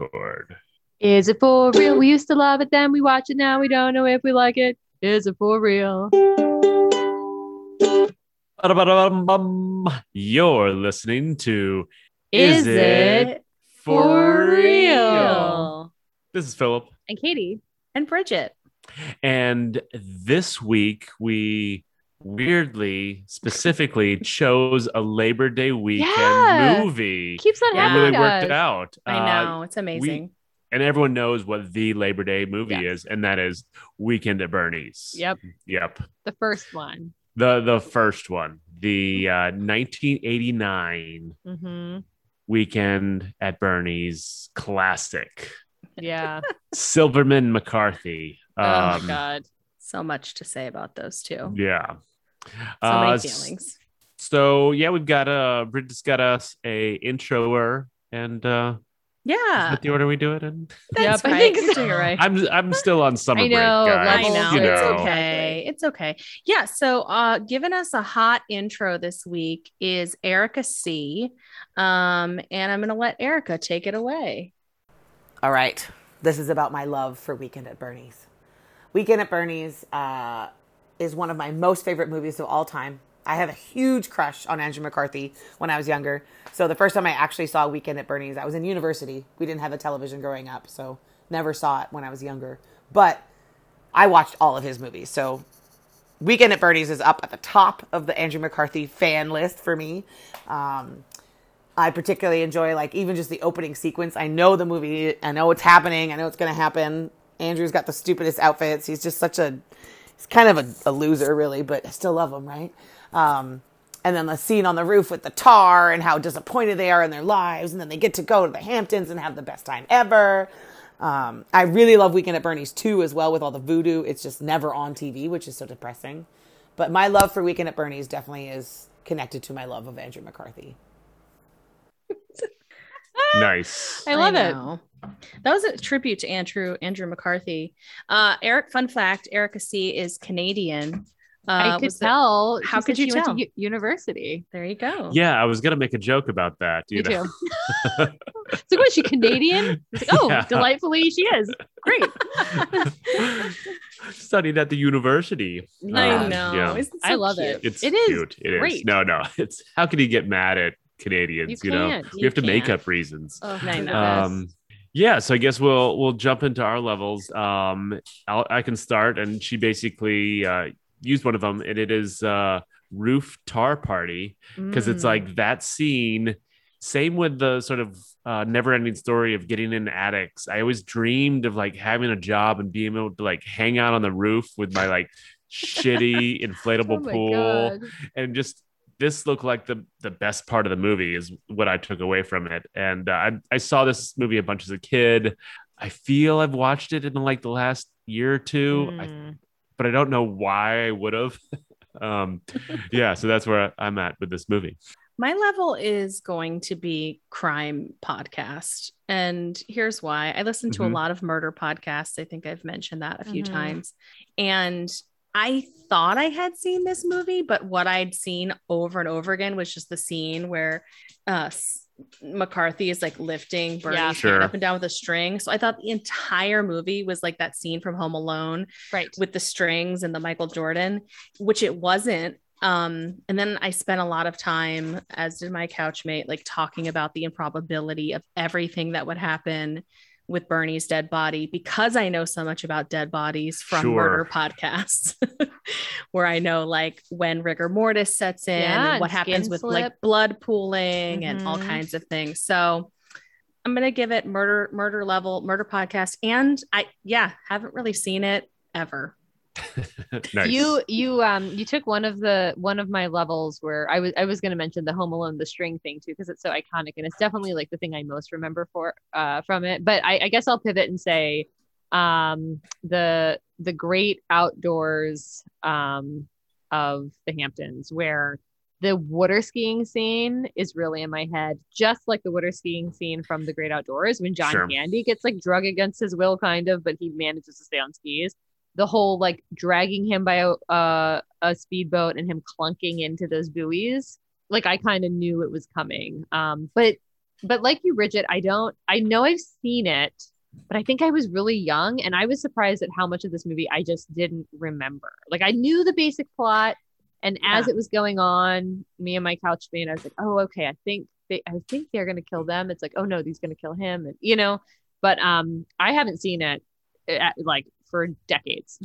record. Is it for real? We used to love it, then we watch it now. We don't know if we like it. Is it for real? You're listening to Is, it for real? This is Philip. And Katie. and Bridget. And this week we weirdly, specifically chose a Labor Day weekend Yeah. movie. Keeps on happening. really worked out. I Uh, know it's amazing. and everyone knows what the Labor Day movie is, and that is Weekend at Bernie's. Yep. Yep. The first one. The the first one, the uh, 1989 Mm-hmm. Weekend at Bernie's classic. Yeah. Silverman McCarthy. oh Um, my God. so much to say about those two. Yeah. So Uh, many s- feelings. So yeah, we've got uh Bridget's got us a introer and uh is Yeah, that the order we do it in? that's Yep, I right. think You're so. doing it right. I'm I'm still on summer I break, know, guys. I know, You it's know. okay. It's okay. Yeah. So, uh, giving us a hot intro this week is Erica C. Um, and I'm going to let Erica take it away. All right. This is about my love for Weekend at Bernie's. Weekend at Bernie's uh, is one of my most favorite movies of all time. I have a huge crush on Andrew McCarthy when I was younger. So the first time I actually saw Weekend at Bernie's, I was in university. We didn't have a television growing up, so never saw it when I was younger. But I watched all of his movies. So Weekend at Bernie's is up at the top of the Andrew McCarthy fan list for me. Um, I particularly enjoy like even just the opening sequence. I know the movie. I know what's happening. I know it's going to happen. Andrew's got the stupidest outfits. He's just such a, he's kind of a, a loser really, but I still love him, right? Um, and then the scene on the roof with the tar and how disappointed they are in their lives, and then they get to go to the Hamptons and have the best time ever. Um, I really love Weekend at Bernie's too, as well with all the voodoo. It's just never on TV, which is so depressing. But my love for Weekend at Bernie's definitely is connected to my love of Andrew McCarthy. Nice. I love it. That was a tribute to Andrew Andrew McCarthy. Uh, Eric, fun fact: Erica C is Canadian. Uh, I could was the- tell. how could you she went to tell? u- university. there you go. Yeah, I was gonna make a joke about that. You Me know? too. so like, what, is she Canadian? Like, oh, Yeah. delightfully, she is. Great. Studied at the university. I Um, know. yeah. Isn't I love cute? it. It's It is cute. It is. great. No, no. It's how can you get mad at Canadians? You You, know, can't. we have to make can't. up reasons. Oh, I they're the know. best. um yeah so i guess we'll we'll jump into our levels um I'll, i can start and she basically uh used one of them and it is uh roof tar party because it's Mm. like that scene same with the sort of uh, never ending story of getting in attics i always dreamed of like having a job and being able to like hang out on the roof with my like shitty inflatable Oh my pool God. and just this looked like the the best part of the movie is what I took away from it. And uh, I I saw this movie a bunch as a kid. I feel I've watched it in like the last year or two, I, Mm. but I don't know why I would have. um, yeah, so that's where I'm at with this movie. My level is going to be crime podcast. And here's why. I listen to Mhm. a lot of murder podcasts. I think I've mentioned that a few Mhm. times. And I thought I had seen this movie, but what I'd seen over and over again was just the scene where uh McCarthy is like lifting Bernie's Yeah. hand Sure. up and down with a string. So I thought the entire movie was like that scene from Home Alone Right. with the strings and the Michael Jordan, which it wasn't. Um, and then I spent a lot of time, as did my couchmate, like talking about the improbability of everything that would happen with Bernie's dead body because I know so much about dead bodies from Sure. murder podcasts, where I know like when rigor mortis sets in Yeah, and what and happens with slip. like blood pooling and all Mhm. kinds of things. So I'm gonna give it murder, murder level, murder podcast. And I yeah, haven't really seen it ever. nice. You you um you took one of the one of my levels where I was I was gonna mention the Home Alone the string thing too because it's so iconic and it's definitely like the thing I most remember for uh from it. But I, I guess I'll pivot and say um the the great outdoors um of the Hamptons where the water skiing scene is really in my head, just like the water skiing scene from The Great Outdoors when John Sure. Candy gets like drug against his will, kind of, but he manages to stay on skis. The whole like dragging him by a uh, a speedboat and him clunking into those buoys, like I kind of knew it was coming. Um, but but like you, Bridget, I don't. I know I've seen it, but I think I was really young, and I was surprised at how much of this movie I just didn't remember. Like I knew the basic plot, and as Yeah. it was going on, me and my couch couchmate, I was like, "Oh, okay. I think they. I think they're gonna kill them." It's like, "Oh no, he's gonna kill him," and you know. But um, I haven't seen it uh, like for decades.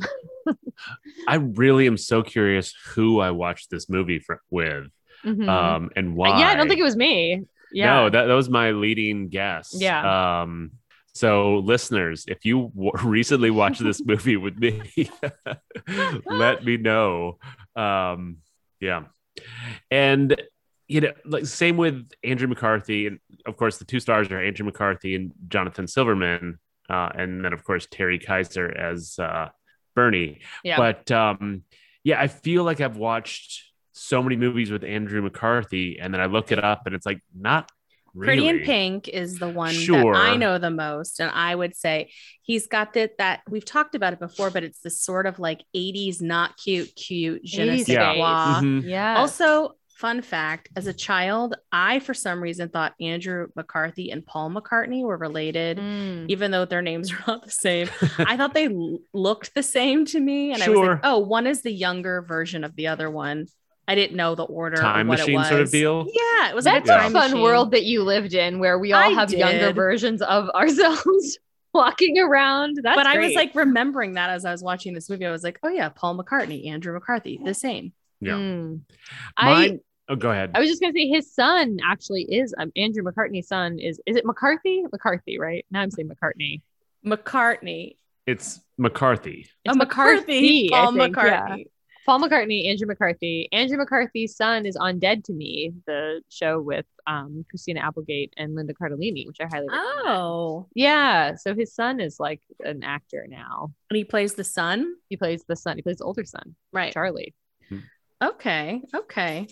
I really am so curious who I watched this movie for, with, Mhm. um, and why. Uh, yeah, I don't think it was me. Yeah. No, that, that was my leading guess. Yeah. Um, so listeners, if you w- recently watched this movie with me, let me know. Um, yeah. And you know, like same with Andrew McCarthy, and of course the two stars are Andrew McCarthy and Jonathan Silverman, uh, and then of course Terry Kiser as uh, Bernie. Yeah. But um, yeah, I feel like I've watched so many movies with Andrew McCarthy, and then I look it up, and it's like not really. Pretty in Pink is the one Sure. that I know the most. And I would say he's got that that we've talked about it before, but it's this sort of like 80s not cute, cute je ne 80s sais Yeah. quoi. Mhm. yeah. Also, fun fact as a child, I for some reason thought Andrew McCarthy and Paul McCartney were related, Mm. even though their names are not the same. I thought they l- looked the same to me. And I was Sure. like, oh, one is the younger version of the other one. I didn't know the order. Time what machine it was. sort of deal? Yeah, it was That's like a a fun machine. world that you lived in where we all I have younger versions of ourselves walking around. That's but I was like remembering that as I was watching this movie. I was like, oh yeah, Paul McCartney, Andrew McCarthy, the same. Yeah. Mm. I. Oh, go ahead. I was just gonna say his son actually is um, Andrew McCartney's son is is it McCarthy? McCarthy, right? Now I'm saying McCartney. McCartney. it's McCarthy. It's oh, McCarthy. I Paul think, yeah. McCartney. Paul McCartney, Andrew McCarthy. Andrew McCarthy's son is on Dead to Me, the show with um, Christina Applegate and Linda Cardellini, which I highly recommend. Oh, Yeah, so his son is like an actor now. and he plays the son. He plays the son. He plays the older son, Right. Charlie. Okay. Okay.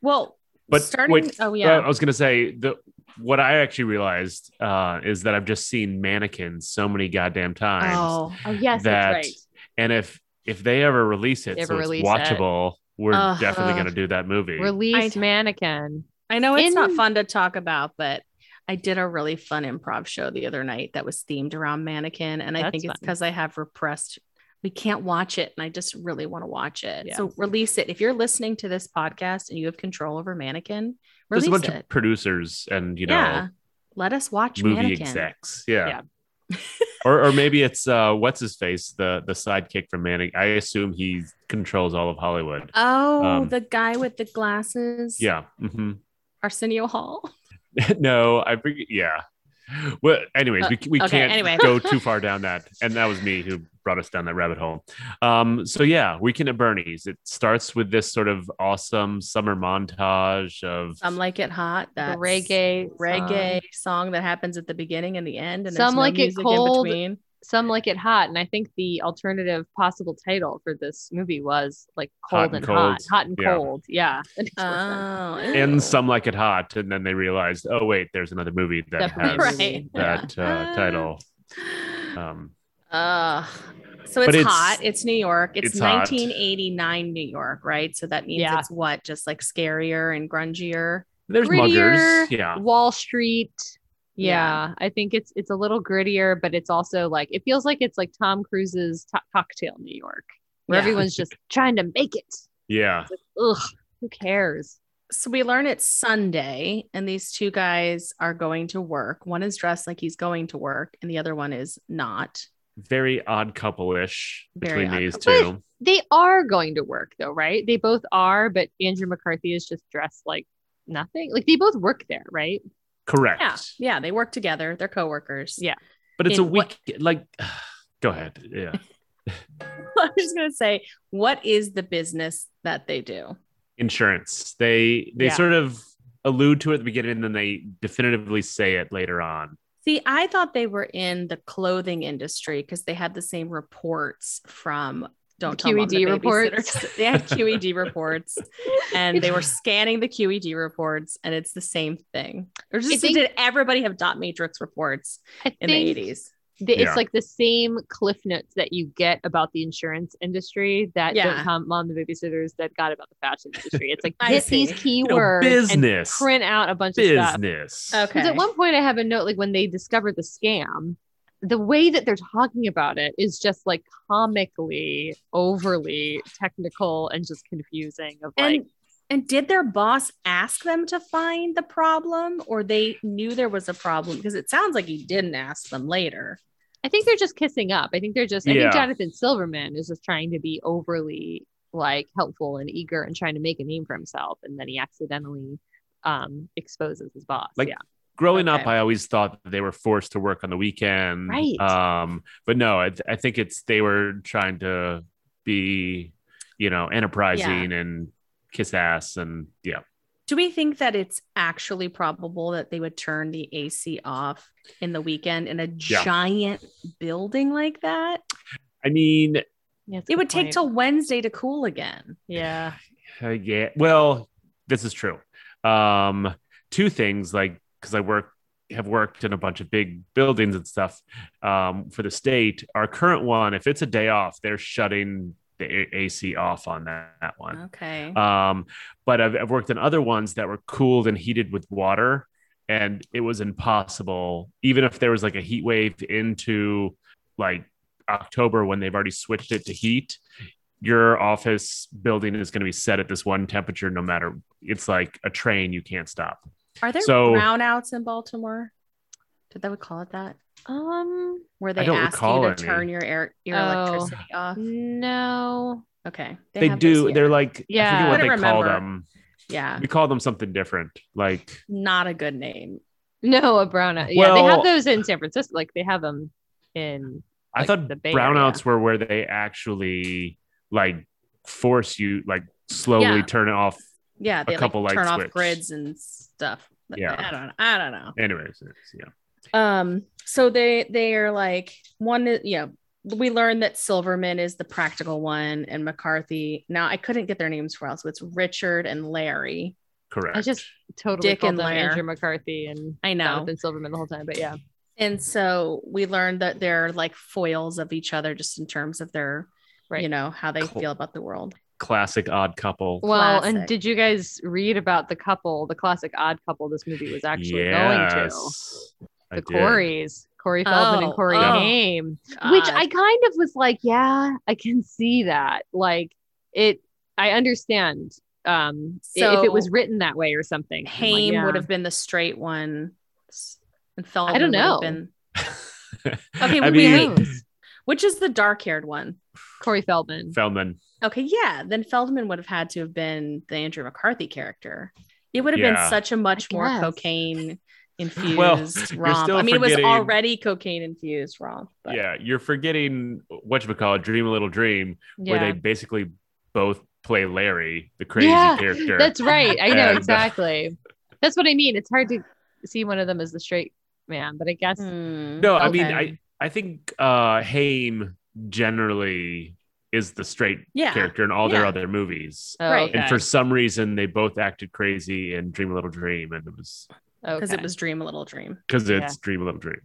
Well, But starting. wait, oh Uh, yeah. I was gonna say the what I actually realized uh, is that I've just seen mannequins so many goddamn times, oh. Oh yes, that that's right. and if if they ever release it, They so ever it's release it. watchable, we're Ugh. definitely Ugh. gonna do that movie. Release I- mannequin. I know it's not fun to talk about, but I did a really fun improv show the other night that was themed around mannequin. And I That's think it's because I have repressed, we can't watch it. And I just really want to watch it. Yeah. So release it. If you're listening to this podcast and you have control over mannequin, There's a bunch it. of producers and you know yeah. Let us watch movie mannequin. execs, yeah. Yeah. or or maybe it's uh what's his face the the sidekick from Manning. I assume he controls all of Hollywood. Oh, Um, the guy with the glasses. Yeah. hmm Arsenio Hall. no, I forget. Yeah. Well, anyways, Uh, we, we okay, can't anyway. go too far down that. And that was me who brought us down that rabbit hole. Um, so yeah, Weekend at Bernie's. It starts with this sort of awesome summer montage of Some like it hot. The That's reggae, reggae song. song that happens at the beginning and the end, and Some there's no like it music cold. In between. Some like it hot, and I think the alternative possible title for this movie was like cold Hot and and, Cold. hot, hot and Yeah. cold. Yeah. That makes more sense. Oh, and some like it hot, and then they realized, oh wait, there's another movie that Definitely has Right. that Yeah. uh, title. Um, Uh, so it's, it's- hot. It's New York. It's, it's hot. 1989 New York, right? So that means Yeah. it's what, just like scarier and grungier. there's Grittier, muggers, yeah. Wall Street. Yeah. Yeah, I think it's it's a little grittier, but it's also like it feels like it's like Tom Cruise's to- cocktail New York, where Yeah. everyone's just trying to make it. Yeah, Ugh, who cares? So we learn it's Sunday, and these two guys are going to work. One is dressed like he's going to work, and the other one is not. very odd couple-ish Very between odd these couple. two. They are going to work though, right? They both are, but Andrew McCarthy is just dressed like nothing. Like they both work there, right? Correct. Yeah, yeah, they work together. They're coworkers. Yeah. But it's In a what- week like go ahead. Yeah. I was gonna say, what is the business that they do? Insurance. They they Yeah. sort of allude to it at the beginning and then they definitively say it later on. See, I thought they were in the clothing industry because they had the same reports from Don't Tell QED Babysitter. reports. They had QED reports, and they were scanning the QED reports, and it's the same thing. Or just think- did everybody have dot matrix reports I in the 80s? the, Yeah. it's like the same cliff notes that you get about the insurance industry that Yeah. don't come on the babysitters that got about the fashion industry. It's like I hit these see. You know, keywords and business. print out a bunch of stuff. business. Okay. Because at one point I have a note like when they discovered the scam, the way that they're talking about it is just like comically overly technical and just confusing of like and and did their boss ask them to find the problem or they knew there was a problem because it sounds like he didn't ask them later I think they're just kissing up. I think they're just I Yeah. think Jonathan Silverman is just trying to be overly like helpful and eager and trying to make a name for himself and then he accidentally um exposes his boss. Like, yeah. Growing Okay. up, I always thought that they were forced to work on the weekend. Right. Um, but no, I, I think it's they were trying to be, you know, enterprising and kiss ass and yeah. do we think that it's actually probable that they would turn the ac off in the weekend in a giant building like that I mean, Yeah, it good would take till wednesday to cool again Yeah. uh, yeah. Well, this is true. Um, two things like because I work have worked in a bunch of big buildings and stuff um, for the state. Our current one, if it's a day off, they're shutting the A- AC off on that, that one. okay Um, but I've, I've worked in other ones that were cooled and heated with water, and it was impossible. Even if there was like a heat wave into like October when they've already switched it to heat, your office building is going to be set at this one temperature no matter. It's like a train; you can't stop. Are there so- brownouts in baltimore did they would call it that Um where they don't ask you to any. turn your air your Oh. electricity off no. okay They, have this do. They're like Yeah. I forget what they Wouldn't call them. yeah We call them something different. Like not a good name No, a brownout. Yeah, they have those in San Francisco. Like they have them in I thought the Bay brownouts were where they actually like force you like slowly Yeah. turn it off. Yeah they couple like light turn off grids and stuff But Yeah. i don't know i don't know Anyways, it's, yeah. um so they they are like one yeah. you know we learned that silverman is the practical one and mccarthy now i couldn't get their names for us so it's richard and larry Correct. I just totally Dick called and them Andrew McCarthy and i know Jonathan Silverman the whole time. But yeah, and so we learned that they're like foils of each other just in terms of their Right. you know how they Cool. feel about the world classic odd couple. well, and did you guys read about the couple, the classic odd couple this movie was actually going to? I The did. Corys, Corey Feldman Oh, and Corey oh. Haim, which I kind of was like, yeah, I can see that. Like it, I understand. Um, i- if it was written that way or something, I'm like, Haim yeah. would have been the straight one and Feldman I don't know. been Okay, we- I mean, hate- which is the dark-haired one Corey Feldman. Feldman. Okay, yeah. Then Feldman would have had to have been the Andrew McCarthy character. It would have Yeah. been such a much I more guess. cocaine infused Well, romp. still I mean, it was already cocaine infused romp. But Yeah, you're forgetting what you call it, Dream a Little Dream, Yeah, where they basically both play Larry, the crazy Yeah, character. that's right. I know And, uh, exactly. That's what I mean. It's hard to see one of them as the straight man, but I guess Hmm, no, I mean. I I think uh Haim generally is the straight Yeah, character in all their other movies. oh, Right. okay. And for some reason, they both acted crazy in Dream a Little Dream, and it was because okay. it was Dream a Little Dream. because it's Dream a Little Dream.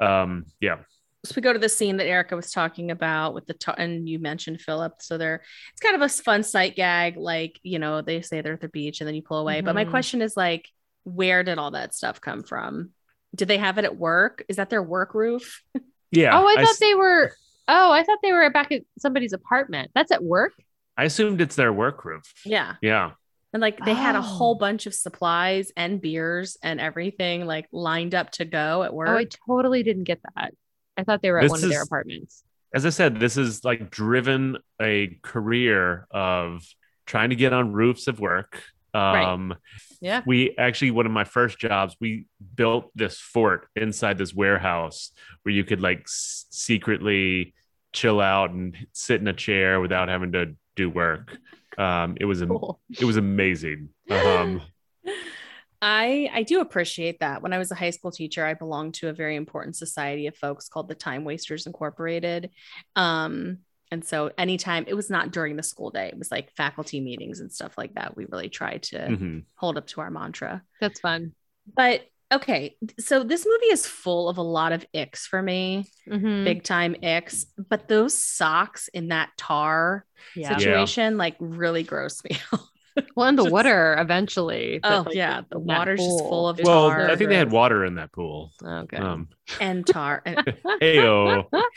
Um, yeah, So we go to the scene that Erica was talking about with the to- and you mentioned Philip. So they're it's kind of a fun sight gag, like you know they say they're at the beach and then you pull away. But my Mhm. question is like, where did all that stuff come from? Did they have it at work? Is that their work roof? yeah. oh, I thought s- they were. Oh, I thought they were back at somebody's apartment. That's at work. I assumed it's their work roof. Yeah. Yeah, And like they had a Oh. whole bunch of supplies and beers and everything like lined up to go at work. Oh, I totally didn't get that. I thought they were at This one of their apartments. as I said, this is like driven a career of trying to get on roofs of work. Um, Yeah. we actually one of my first jobs we built this fort inside this warehouse where you could like s- secretly chill out and sit in a chair without having to do work um it was am- Cool. it was amazing um I I do appreciate that. When I was a high school teacher, I belonged to a very important society of folks called the Time Wasters Incorporated. Um, and so anytime it was not during the school day, it was like faculty meetings and stuff like that. We really tried to mhm. hold up to our mantra. That's fun. But okay, so this movie is full of a lot of icks for me, Mhm. big time icks. But those socks in that tar yeah. situation like really gross me out. Well, in the Just- water eventually. Oh like, yeah, the in that water's just full of It's Well, tar I think they had water in that pool. Okay. Um, and tar. And-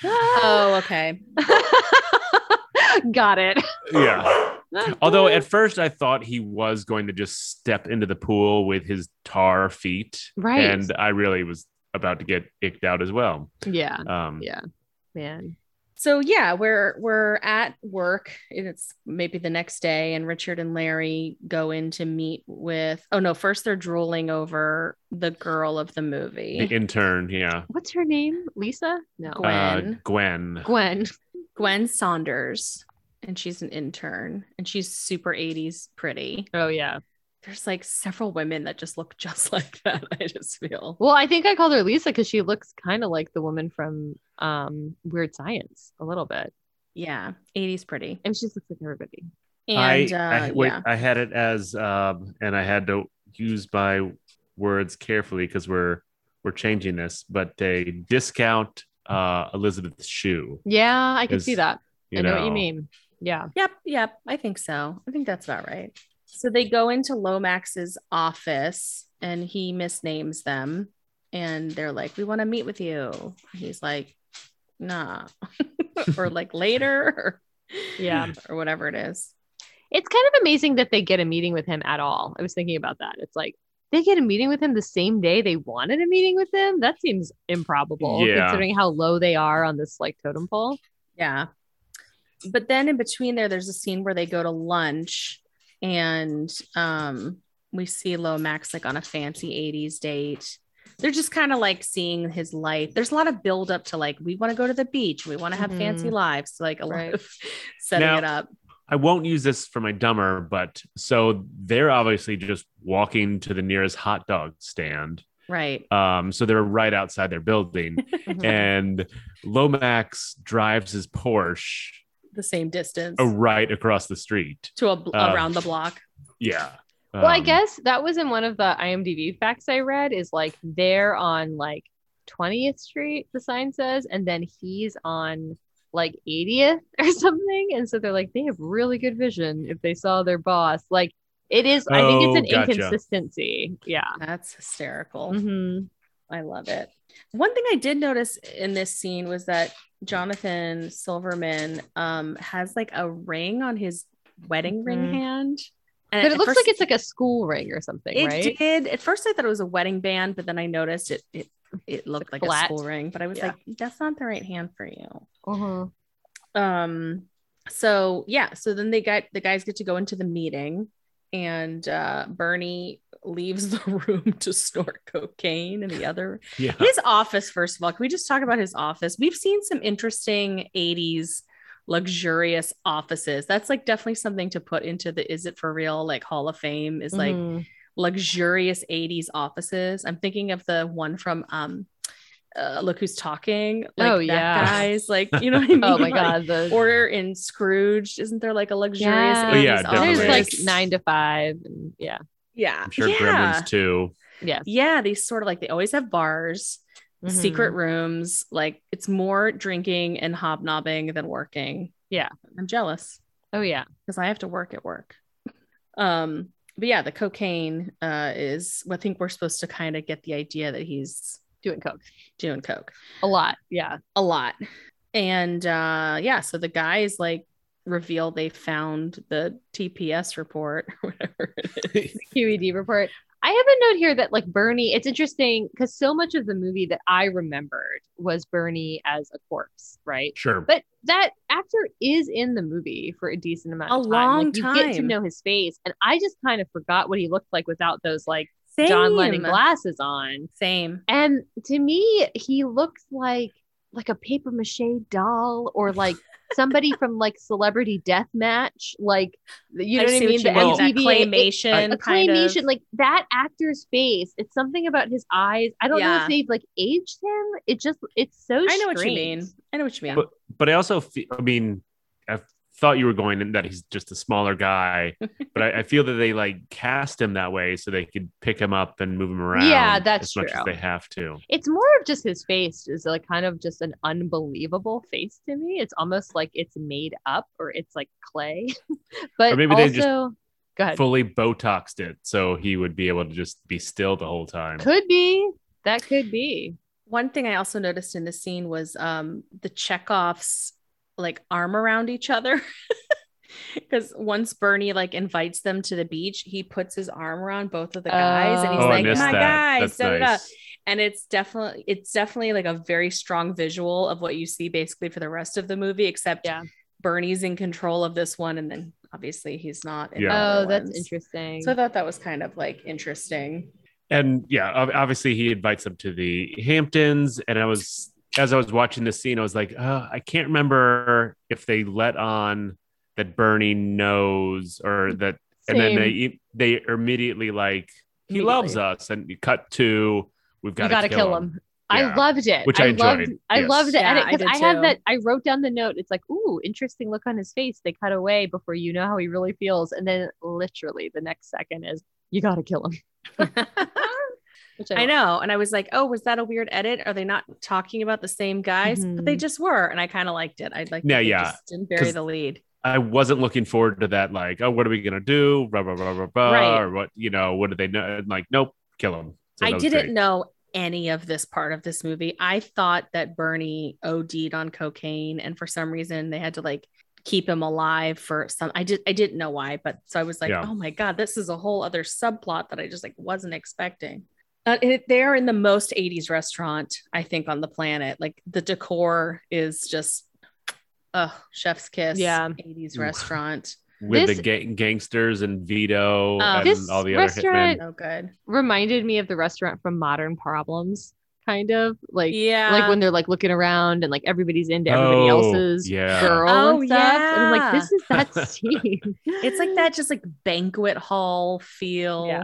oh, okay. Got it. yeah. Although at first I thought he was going to just step into the pool with his tar feet, Right. And I really was about to get icked out as well. yeah, Um, yeah, man. So yeah, we're we're at work. and It's maybe the next day, and Richard and Larry go in to meet with. Oh no, first they're drooling over the girl of the movie, the intern, yeah, What's her name? Lisa? No, Gwen. Uh, Gwen. Gwen. Gwen Saunders, and she's an intern, and she's super '80s pretty. Oh yeah. There's like several women that just look just like that. I just feel. Well, I think I called her Lisa because she looks kind of like the woman from um Weird Science a little bit. Yeah, '80s pretty. And she just looks like everybody. And I, uh, I, wait, yeah, I had it as, um, and I had to use my words carefully because we're we're changing this, but a discount uh, Elizabeth Shue. Yeah, I can see that. You I know, what you mean. Yeah. Yep, yep. I think so. I think that's about right. So they go into Lomax's office and he misnames them. And they're like, We want to meet with you. He's like, Nah. or like later or, Yeah. or whatever it is. It's kind of amazing that they get a meeting with him at all. I was thinking about that. It's like they get a meeting with him the same day they wanted a meeting with him. That seems improbable Yeah. considering how low they are on this like totem pole. Yeah. But then in between there, there's a scene where they go to lunch and um, we see Lomax like on a fancy 80s date. They're just kind of like seeing his life. There's a lot of build up to like, we want to go to the beach. We want to have Mhm. fancy lives. Like a Right. lot of setting Now- it up. I won't use this for my dumber, but so they're obviously just walking to the nearest hot dog stand. Right. Um, so they're right outside their building, and Lomax drives his Porsche The same distance uh, right across the street. to a, uh, around the block. Yeah. well, I Um, guess that was in one of the IMDb facts I read is like they're on like 20th Street, the sign says, and then he's on like 80th or something. And so they're like, they have really good vision if they saw their boss. Like it is, I think it's Oh, an gotcha. inconsistency. Yeah. That's hysterical. Mhm. I love it. One thing I did notice in this scene was that Jonathan Silverman um, has like a ring on his wedding ring Mhm. hand. And But it looks first- like it's like a school ring or something, it right? did. At first, I thought it was a wedding band, but then I noticed it. It, it looked like like, a school ring. But I was Yeah. like, that's not the right hand for you. Uh-huh. Um. So yeah. So then they got the guys get to go into the meeting, and uh, Bernie leaves the room to snort cocaine in the other Yeah. his office first of all can we just talk about his office we've seen some interesting 80s luxurious offices that's like definitely something to put into the is it for real like hall of fame is like Mhm. luxurious 80s offices i'm thinking of the one from um uh, look who's talking like Oh, that yeah. guys like you know what i mean Oh my Like, god, the order in scrooge isn't there like a luxurious Yeah. Oh, yeah, office? there's definitely. like nine to five, and yeah, yeah I'm sure yeah. Gremlins too. yes, yeah these sort of like they always have bars Mhm. secret rooms. Like it's more drinking and hobnobbing than working. Yeah. I'm jealous Oh yeah, because I have to work at work. Um, but yeah, the cocaine uh is I think we're supposed to kind of get the idea that he's doing coke doing coke a lot. Yeah, a lot. And uh yeah, so the guy is like reveal they found the TPS report or whatever it is. QED report. I have a note here that like Bernie, it's interesting because so much of the movie that I remembered was Bernie as a corpse, right? Sure. But that actor is in the movie for a decent amount A of time. long like, you get to know his face, and I just kind of forgot what he looked like without those like John Lennon glasses on. Same. And to me, he looks like like a paper mache doll or like somebody from like Celebrity Death Match, like you know I what I see mean? The mean, that MTV it- claymation, a kind of. like that actor's face. It's something about his eyes. I don't know if they've like aged him. It just it's so. I know what you mean. I know what you mean. But but I also feel, I mean, I thought you were going and that he's just a smaller guy. but I, I feel that they like cast him that way so they could pick him up and move him around. Yeah, that's as much as they have to. It's more of just his face is like kind of just an unbelievable face to me. It's almost like it's made up or it's like clay. but Or maybe they just go ahead. Fully Botoxed it so he would be able to just be still the whole time. Could be. That could be. One thing I also noticed in the scene was um the Chekhovs like arm around each other. Because once Bernie like invites them to the beach, he puts his arm around both of the guys and he's Oh, like, "My that. guys!" That's da, da, da. nice. And it's definitely it's definitely like a very strong visual of what you see basically for the rest of the movie, except Yeah. Bernie's in control of this one, and then obviously he's not. In the Yeah. Oh, that's ones. interesting. So I thought that was kind of like interesting. and yeah, obviously he invites them to the Hamptons, and I was as I was watching this scene, I was like, oh, I can't remember if they let on that Bernie knows or that, and then they they are immediately like he Immediately. loves us, and you cut to we've got gotta to kill him. I Yeah. loved it. Which I loved, enjoyed, I yes. loved the Yeah, edit because did I, have that. I wrote down the note. It's like, ooh, interesting look on his face. They cut away before you know how he really feels, and then literally the next second is you gotta kill him. Which I know. And I was like, oh, was that a weird edit? Are they not talking about the same guys? But they Mhm. just were. And I kind of liked it. I'd like Yeah, yeah. just didn't bury 'Cause the lead. I wasn't looking forward to that. Like, oh, what are we gonna do? Blah blah blah blah blah. Right. Or what? You know, what do they know? Like, nope, kill him. So I didn't great. know any of this part of this movie. I thought that Bernie OD'd on cocaine, and for some reason they had to like keep him alive for some. I did. I didn't know why, but so I was like, Yeah. oh my god, this is a whole other subplot that I just like wasn't expecting. Uh, it, they're in the most 80s restaurant I think on the planet. Like the decor is just, oh, chef's kiss. Yeah. 80s restaurant. with This- the ga- gangsters and Vito Uh, and This all the other restaurant- hitmen. So good. reminded me of the restaurant from Modern Problems, kind of like Yeah. like when they're like looking around and like everybody's into everybody Oh, else's yeah. girl Oh, and stuff. And I'm like, this is that scene. it's like that just like banquet hall feel Yeah.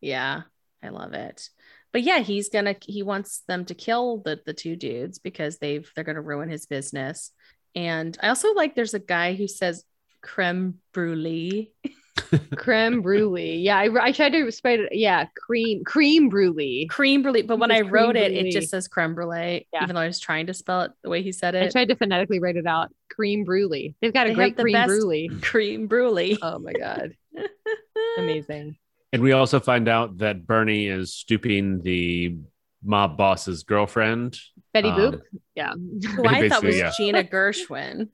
yeah i love it but yeah he's gonna he wants them to kill the the two dudes because they've they're gonna ruin his business and i also like there's a guy who says creme brulee creme brulee. Yeah, I, I tried to spread it. Yeah, cream cream brulee. cream brulee but when i wrote creme it it just says creme brulee Yeah. even though i was trying to spell it the way he said it I tried to phonetically write it out. Cream brulee. They've got a have great the cream brulee. cream brulee Oh my god, amazing. And we also find out that Bernie is stooping the mob boss's girlfriend. Betty Um, Boop. Yeah. who i thought was yeah. gina gershon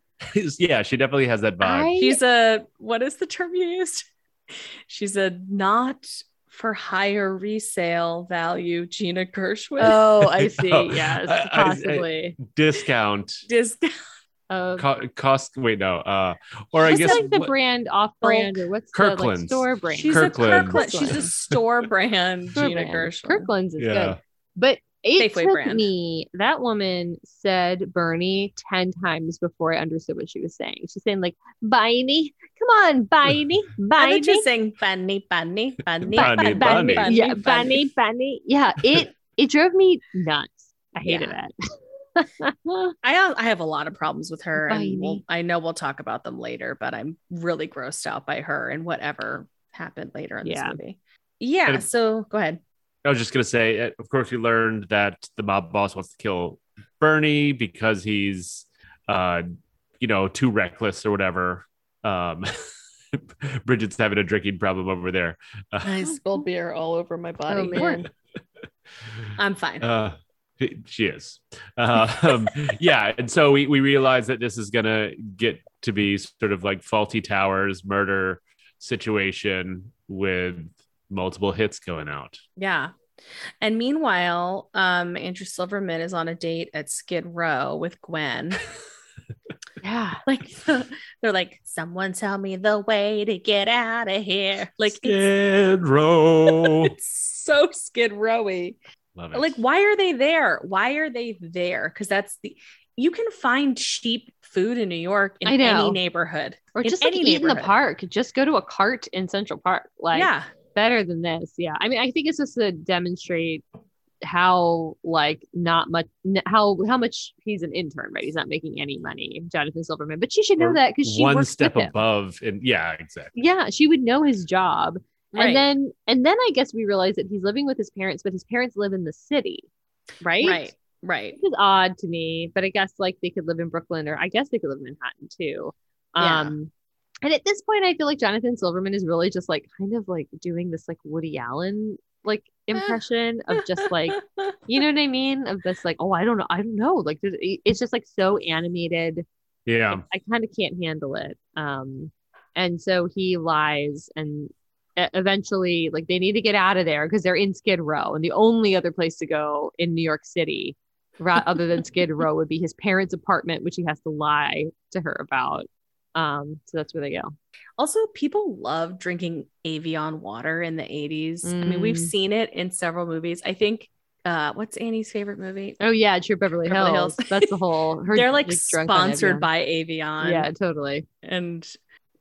yeah, she definitely has that vibe. I- She's a what is the term you used? She's a not for higher resale value Gina Gershon. Oh, I see. Oh, yes, possibly. I- I- possibly. Discount. Dis- Uh, Co- cost. Wait, no. Uh, or I guess like the what- brand off brand or what's the like Kirkland's. store brand? she's Kirkland. a Kirkland. She's a store brand Store Gina brand. Gershon. Kirkland's is Yeah. good. But it Safeway took brand. me that woman said Bernie 10 times before I understood what she was saying. She's saying like Biney, come on, Biney, I Biney. thought you were saying bunny, bunny, bunny, Bunny, bunny. Yeah, bunny, bunny. Yeah, it it drove me nuts. I hated Yeah. it. I have, I have a lot of problems with her, and we'll, I know we'll talk about them later. But I'm really grossed out by her and whatever happened later in Yeah. this movie. Yeah. And- So go ahead. I was just gonna say, uh, of course, we learned that the mob boss wants to kill Bernie because he's, uh, you know, too reckless or whatever. Um, Bridget's having a drinking problem over there. Uh, I spilled beer all over my body. Oh man. I'm fine. Uh, she is. Um, yeah, and so we we realize that this is gonna get to be sort of like Fawlty Towers murder situation with multiple hits going out. Yeah. And meanwhile, um, Andrew Silverman is on a date at Skid Row with Gwen. Yeah. Like they're like, someone tell me the way to get out of here. Like it's, Skid Row. it's so Skid Rowy. Love it. Like, why are they there? Why are they there? Because that's the you can find cheap food in New York in I know. any neighborhood. Or In just like any eat in the park. Just go to a cart in Central Park. Like yeah. better than this. Yeah. I mean, I think it's just to demonstrate how like not much how how much he's an intern, right? He's not making any money, Jonathan Silverman. But she should know Or that because she one works step with him. above, and yeah, exactly. Yeah, she would know his job. Right. And then and then I guess we realize that he's living with his parents, but his parents live in the city, right? right, right. Which is odd to me, but I guess like they could live in Brooklyn or I guess they could live in Manhattan too. Yeah. Um and at this point I feel like Jonathan Silverman is really just like kind of like doing this like Woody Allen like impression of just like you know what I mean? Of this like, oh I don't know, I don't know. Like it's just like so animated Yeah. I kind of can't handle it. Um, and so he lies, and eventually, like they need to get out of there because they're in Skid Row, and the only other place to go in New York City, other than Skid Row, would be his parents' apartment, which he has to lie to her about. Um, so that's where they go. Also, people love drinking Evian water in the 80s. I mean, we've Mm. seen it in several movies. I think uh what's Annie's favorite movie? Oh yeah, Troop Beverly, Beverly Hills. Hills. That's the whole. Her, They're like sponsored Evian. by Evian. Yeah, totally. And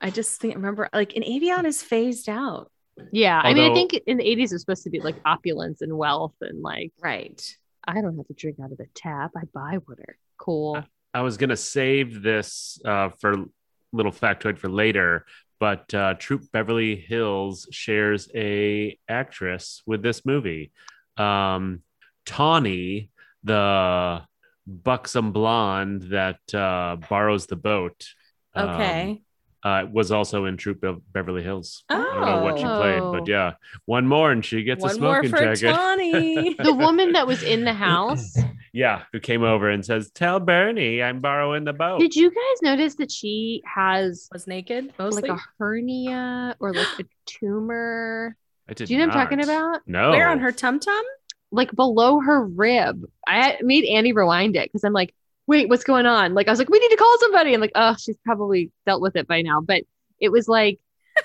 I just think remember like an Evian is phased out. Yeah, I mean, I think in the '80s it was supposed to be like opulence and wealth, and like Right. I don't have to drink out of the tap. I buy water. Cool. I was gonna save this uh, for little factoid for later, but uh, Troop Beverly Hills shares a actress with this movie. Um, Tawny, the buxom blonde that uh, borrows the boat, um, Okay. Uh, was also in Troop Be- Beverly Hills. I don't know what she Oh. played, but yeah, one more and she gets a One more smoking for jacket. Tawny. the woman that was in the house yeah, who came over and says, "Tell Bernie I'm borrowing the boat." did you guys notice that she has was naked mostly. like a hernia or like a tumor I did do you know what i'm talking about No. Where on her tum tum? like below her rib i made annie rewind it because i'm like wait what's going on like i was like we need to call somebody and like oh she's probably dealt with it by now but it was like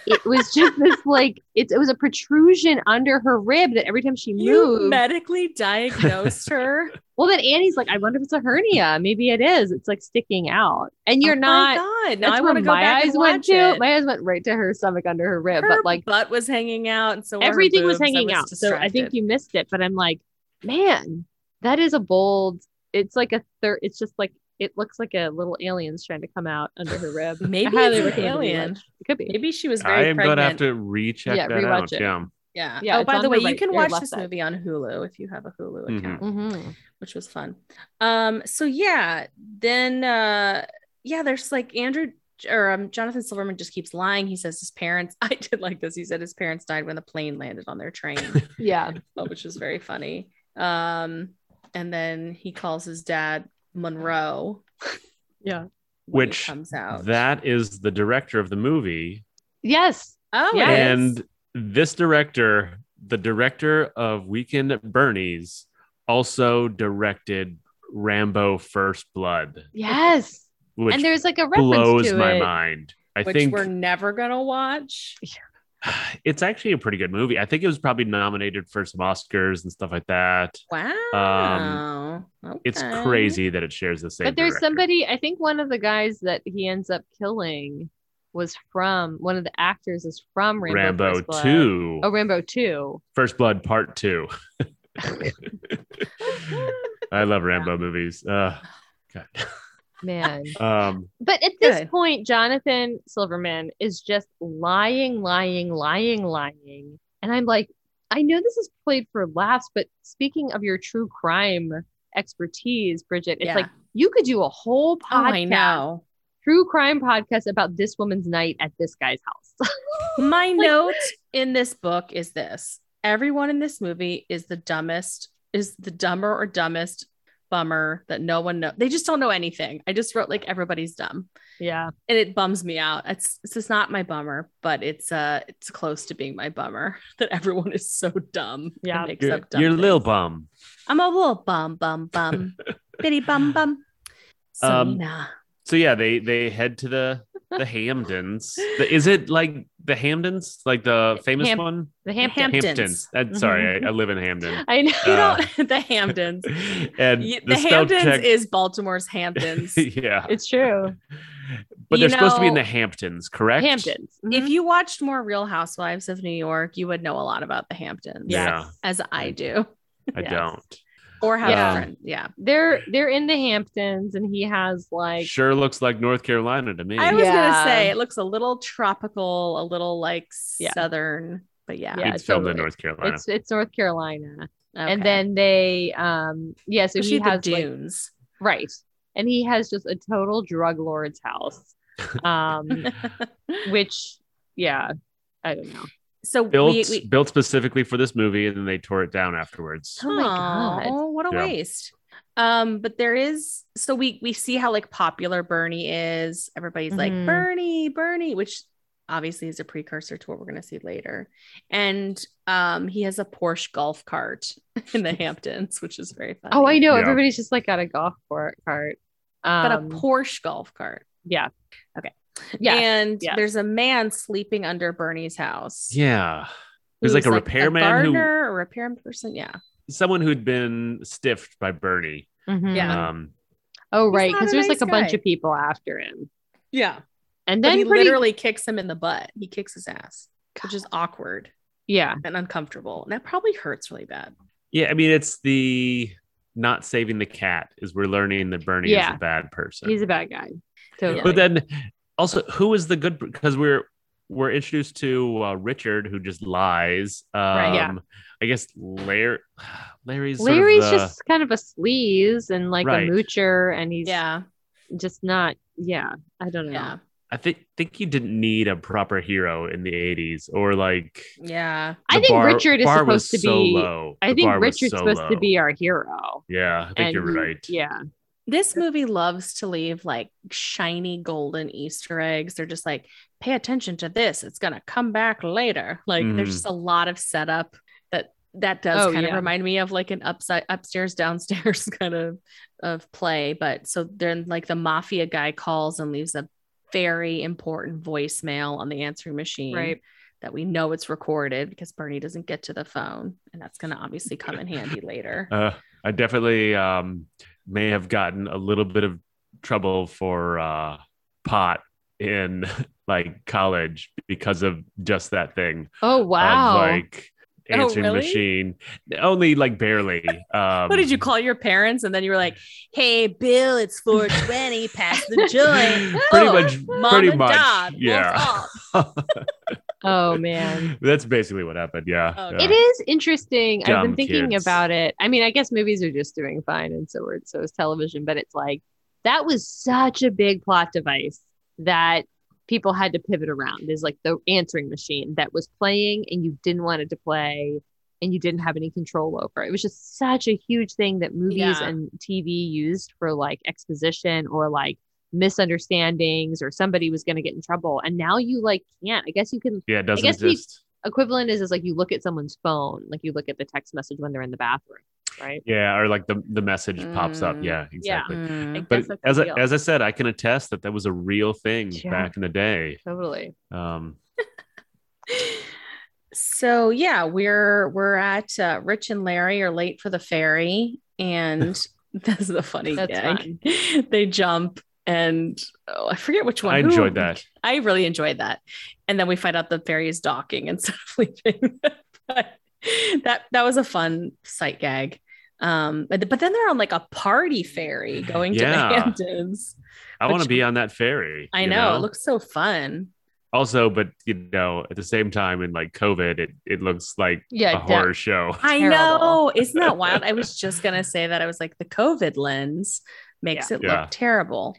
it was just this like it, it was a protrusion under her rib that every time she You moved medically diagnosed her. well then annie's like i wonder if it's a hernia maybe it is it's like sticking out and you're oh not. Oh not My God. Now That's I want to go my back eyes went to. it. My eyes went right to her stomach under her rib, her but like butt was hanging out, and so everything was boobs. I hanging out. So I think you missed it, but I'm like, man, that is a bold. It's like a third. It's just like it looks like a little alien's trying to come out under her rib. Maybe I highly it's an alien. It could be. Maybe she was I very am pregnant. gonna have to recheck Yeah, that rewatch out. it. Yeah. Yeah. Yeah, oh, by the the way, you can watch this side. movie on Hulu if you have a Hulu Mhm. account, Mhm. which was fun. Um. So yeah, then uh, yeah, there's like Andrew or um, Jonathan Silverman just keeps lying. He says his parents. I did like this. He said his parents died when the plane landed on their train. Yeah. uh, which was very funny. Um, and then he calls his dad Monroe. Yeah. Which comes out. That is the director of the movie. Yes. oh, Yeah. it is? And this director, the director of Weekend at Bernie's, also directed Rambo First Blood, Yes. which and there's like a reference blows to my it. mind. I which think we're never gonna watch. it's actually a pretty good movie. I think it was probably nominated for some Oscars and stuff like that. Wow. It's Okay. crazy that it shares the same. But there's director. somebody. I think one of the guys that he ends up killing was from one of the actors is from Rambo, Rambo First 2. Oh, Rambo Two. First Blood Part 2. I love Rambo movies. Uh, God. Man. Um, But at this Good. point, Jonathan Silverman is just lying, lying, lying, lying. And I'm like, I know this is played for laughs, but speaking of your true crime expertise, Bridget, it's Yeah. like you could do a whole Oh, I podcast, know. true crime podcast about this woman's night at this guy's house. My note in this book is this: everyone in this movie is the dumbest, is the dumber or dumbest bummer that no one know. They just don't know anything. I just wrote like everybody's dumb. yeah. and it bums me out. It's it's just not my bummer, but it's uh it's close to being my bummer that everyone is so dumb. Yeah. makes you're, up dumb you're a little bum. I'm a little bum bum bum, bitty bum bum. So Um, nah. So yeah, they they head to the the Hampdens. The- is it like the Hampdens, like the famous Ham- one? The Hampton. Hamptons. Uh, sorry, I, I live in Hampden. I know. You uh, don't the Hamptons. and Y- the, the spell Hamptons check- is Baltimore's Hamptons. yeah, it's true. but You they're supposed to be in the Hamptons, correct? Hamptons. If Mhm. you watched more Real Housewives of New York, you would know a lot about the Hamptons. Yeah. As I do. I Yes. don't. Or have Yeah. a friend. Yeah. They're they're in the Hamptons, and he has like sure looks like North Carolina to me. I was Yeah. gonna say it looks a little tropical, a little like Yeah. southern, but yeah. Yeah, it's filmed in. North Carolina. it's it's North Carolina, and then they um yeah, so Especially he the has like, dunes. right, and he has just a total drug lord's house, um, which yeah, I don't know. So built we, we built specifically for this movie, and then they tore it down afterwards. Oh my God. Aw, what a Yeah. waste. Um, but there is so we we see how like popular Bernie is. Everybody's like Mhm. Bernie, Bernie, which obviously is a precursor to what we're gonna see later. And um, he has a Porsche golf cart in the Hamptons, which is very funny. Oh, I know. Yeah. Everybody's just like got a golf cart. cart. But Um, a Porsche golf cart. yeah. Okay. Yeah. And yes. there's a man sleeping under Bernie's house. Yeah, there's like a repairman who, gardener, a repair person. Yeah. someone who'd been stiffed by Bernie. Mhm. Yeah. Um, Oh, right. Because there's nice like a bunch of people after him, Yeah. and But then he pretty, literally kicks him in the butt. He kicks his ass, which is awkward yeah, and uncomfortable. And that probably hurts really bad. yeah, I mean, it's the not saving the cat is we're learning that Bernie Yeah. is a bad person. he's a bad guy. Totally. But then also, who is the good? Because we're we're introduced to uh, Richard, who just lies. Um, Right, yeah. I guess Larry. Larry's sort of the- just kind of a sleaze and like Right. a moocher, and he's Yeah. just not. Yeah, I don't know. Yeah. I think think you didn't need a proper hero in the '80s, or like. Yeah. I think bar- Richard is supposed to so be. low. I think bar was Richard's so supposed to be our hero. Yeah, I think and you're right. Yeah, This movie loves to leave like shiny golden Easter eggs. They're just like, pay attention to this. It's gonna come back later. Like Mhm. there's just a lot of setup that that does Oh, kind yeah. of remind me of like an upside upstairs downstairs kind of of play. But so then like the mafia guy calls and leaves a very important voicemail on the answering machine. right. That we know it's recorded because Bernie doesn't get to the phone, and that's going to obviously come in handy later. Uh, I definitely um, may have gotten a little bit of trouble for uh, pot in like college because of just that thing. Oh of, wow. like Oh, answering really? machine. Only like barely. Um, what did you call your parents? And then you were like, "Hey, Bill, it's 420. Pass the joint." Pretty Oh, much. Mom pretty and much. Dad, yeah. What's oh man. That's basically what happened. Yeah. Oh, yeah. It is interesting. I've been thinking kids. about it. I mean, I guess movies are just doing fine, and so are so is television. But it's like that was such a big plot device that people had to pivot around. Is like the answering machine that was playing, and you didn't want it to play, and you didn't have any control over. It was just such a huge thing that movies Yeah. and TV used for like exposition or like misunderstandings or somebody was going to get in trouble and now you like can't i guess you can Yeah. It doesn't guess we- exist. equivalent is is like you look at someone's phone, like you look at the text message when they're in the bathroom, right? Yeah. Or like the, the message pops up. Mm. Yeah. Exactly. Mm. But as I, as I said, I can attest that that was a real thing Yeah. back in the day. totally. Um, So yeah, we're we're at uh, Rich and Larry are late for the ferry, and this is a funny That's gag. They jump, and oh, I forget which one. I Who- enjoyed that. I really enjoyed that. And then we find out the ferry is docking instead of leaving. but that that was a fun sight gag. Um, but, but then they're on like a party ferry going to the Hamptons. I want to be on that ferry. I you know, it looks so fun. also, but you know, at the same time, in like COVID, it, it looks like Yeah, a de- horror show. I Terrible. know. Isn't that wild? I was just gonna say that. I was like, the COVID lens makes it Yeah. look terrible.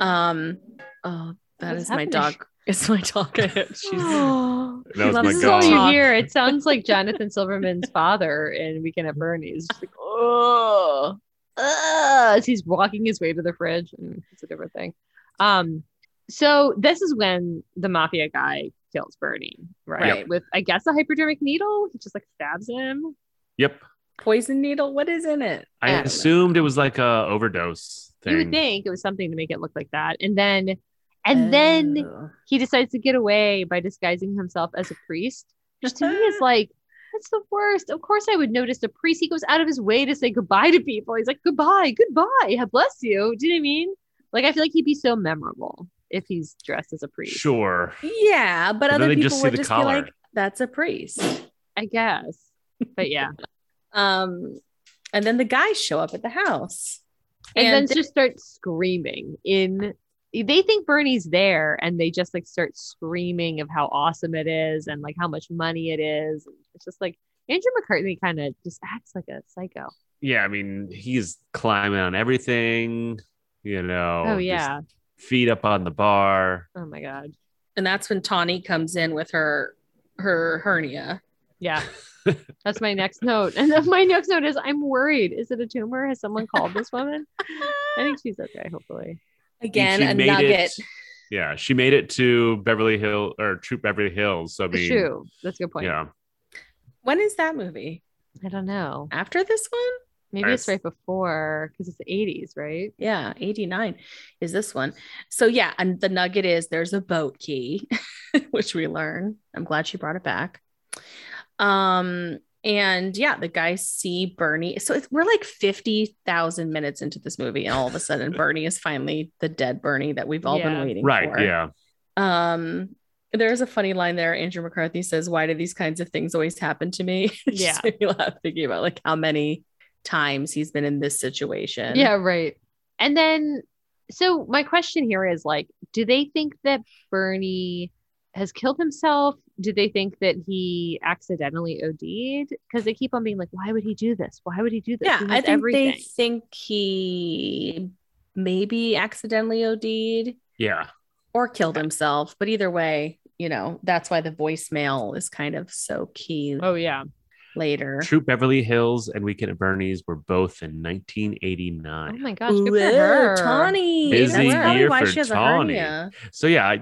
Um, oh, that What's is my dog. It's my dog. She's Oh, That was loves my this to is all you dog. talk. hear. It sounds like Jonathan Silverman's father in Weekend at Bernie's. Just like, oh, as he's walking his way to the fridge. Mm, It's a different thing. Um, so this is when the mafia guy kills Bernie, right? Right. With I guess a hypodermic needle. He just like stabs him. Yep. Poison needle. What is in it? I I don't know. assumed it was like a overdose thing. You would think it was something to make it look like that, and then, and then Oh. he decides to get away by disguising himself as a priest, which to me is like, that's the worst. Of course, I would notice a priest. He goes out of his way to say goodbye to people. He's like, goodbye, goodbye, God bless you. Do you know what I mean? Like, I feel like he'd be so memorable if he's dressed as a priest. Sure. yeah, but But other people just would just collar. be like, "That's a priest." I guess. But yeah, Um, and then the guys show up at the house. and, And then just start screaming in they think Bernie's there and they just like start screaming of how awesome it is and like how much money it is. It's just like Andrew McCarthy kind of just acts like a psycho. Yeah, I mean, he's climbing on everything, you know. Oh yeah. feet up on the bar. Oh my god. and that's when Tawny comes in with her her hernia. Yeah. That's my next note. And then my next note is I'm worried. Is it a tumor? Has someone called this woman? I think she's okay, hopefully. Again, She a nugget. It, yeah, she made it to Beverly Hill or Troop Beverly Hills. So I mean, True. That's a good point. yeah, When is that movie? I don't know. After this one? Maybe it's right before because it's the 80s, right? Yeah, 89 is this one. So yeah, and the nugget is there's a boat key, which we learn. I'm glad she brought it back. Um and yeah, the guys see Bernie. So it's, we're like 50,000 minutes into this movie and all of a sudden Bernie is finally the dead Bernie that we've all Yeah. been waiting right. for. Right. Yeah, Um there's a funny line there. Andrew McCarthy says, Why do these kinds of things always happen to me? It just Yeah. made me laugh thinking about like how many times he's been in this situation. Yeah, right. And then, so my question here is like, do they think that Bernie has killed himself? Do they think that he accidentally OD'd? Because they keep on being like, why would he do this? Why would he do this? Yeah, I think everything. they think he maybe accidentally OD'd yeah. or killed himself. But either way, you know, that's why the voicemail is kind of so key Oh yeah. later. Troop Beverly Hills and Weekend at Bernie's were both in 1989. Oh my gosh, good for her. Tawny. Busy year why for she has a Tawny. hernia. So yeah, I,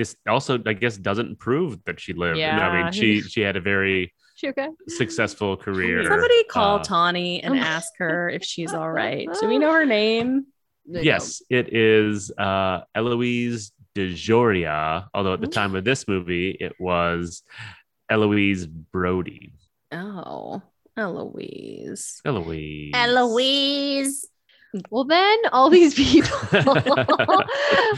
this also I guess doesn't prove that she lived. Yeah. I mean, she she had a very She okay? successful career. Somebody call Uh, Tawny and ask her if she's all right. Do we know her name? No, Yes, it is uh, Eloise DeJoria. Although at the time of this movie, it was Eloise Broady. Oh, Eloise. Eloise. Eloise. Well, then all these people.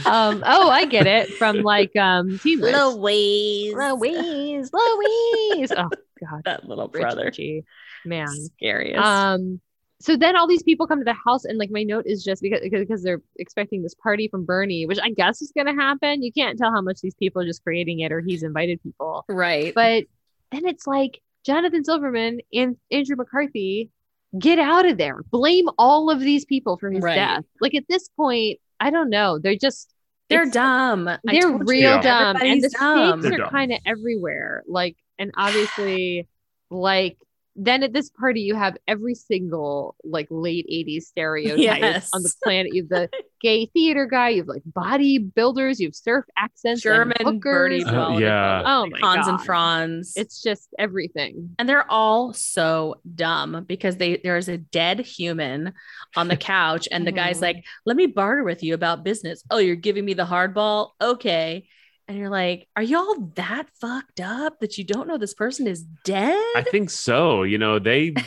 um, oh, I get it from like um, List. Louise. Louise, Louise. Oh God, That little brother. G. man. Scariest. Um, so then all these people come to the house, and like my note is just because because they're expecting this party from Bernie, which I guess is going to happen. You can't tell how much these people are just creating it, or he's invited people. right. But then it's like Jonathan Silverman and Andrew McCarthy get out of there. Blame all of these people for his Right. death. Like at this point, I don't know. They're just they're dumb. They're told you. real Yeah. dumb, and the Everybody's dumb. stakes They're are kind of everywhere. Like, and obviously, like then at this party you have every single like late 80s stereotype Yes. on the planet. You have the gay theater guy, you have like bodybuilders, you have surf accents, German and birdies. hookers. Uh, all of it. yeah. Oh my Hans and God. Franz. It's just everything. and they're all so dumb because they there is a dead human on the couch and the guy's Mhm. like let me barter with you about business oh you're giving me the hardball okay and you're like are y'all that fucked up that you don't know this person is dead I think so. You know, they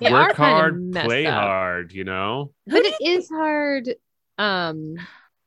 They are work kind of hard, play up. hard. You know. but it is hard. Um,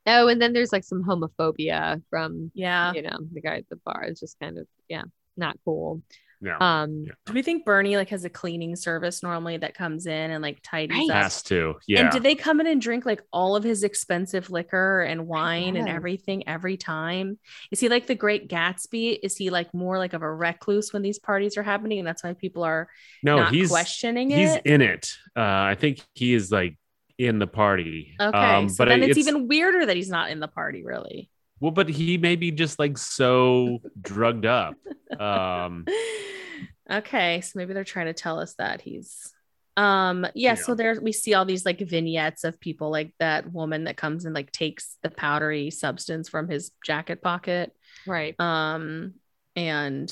oh, and then there's like some homophobia from yeah you know the guy at the bar. It's just kind of yeah, not cool. Yeah. Um, Yeah. do we think bernie like has a cleaning service normally that comes in and like tidies Right. up Has to. Yeah. And did they come in and drink like all of his expensive liquor and wine and everything every time? Is he like the great Gatsby? Is he like more like of a recluse when these parties are happening? And that's why people are no, not he's questioning he's it? in it. Uh, I think he is like in the party. okay. Um, so but then I- it's, even weirder that he's not in the party, really. Well, but he may be just like so drugged up. Um, okay. So maybe they're trying to tell us that he's um yeah, so Yeah. there we see all these like vignettes of people like that woman that comes and like takes the powdery substance from his jacket pocket right. um and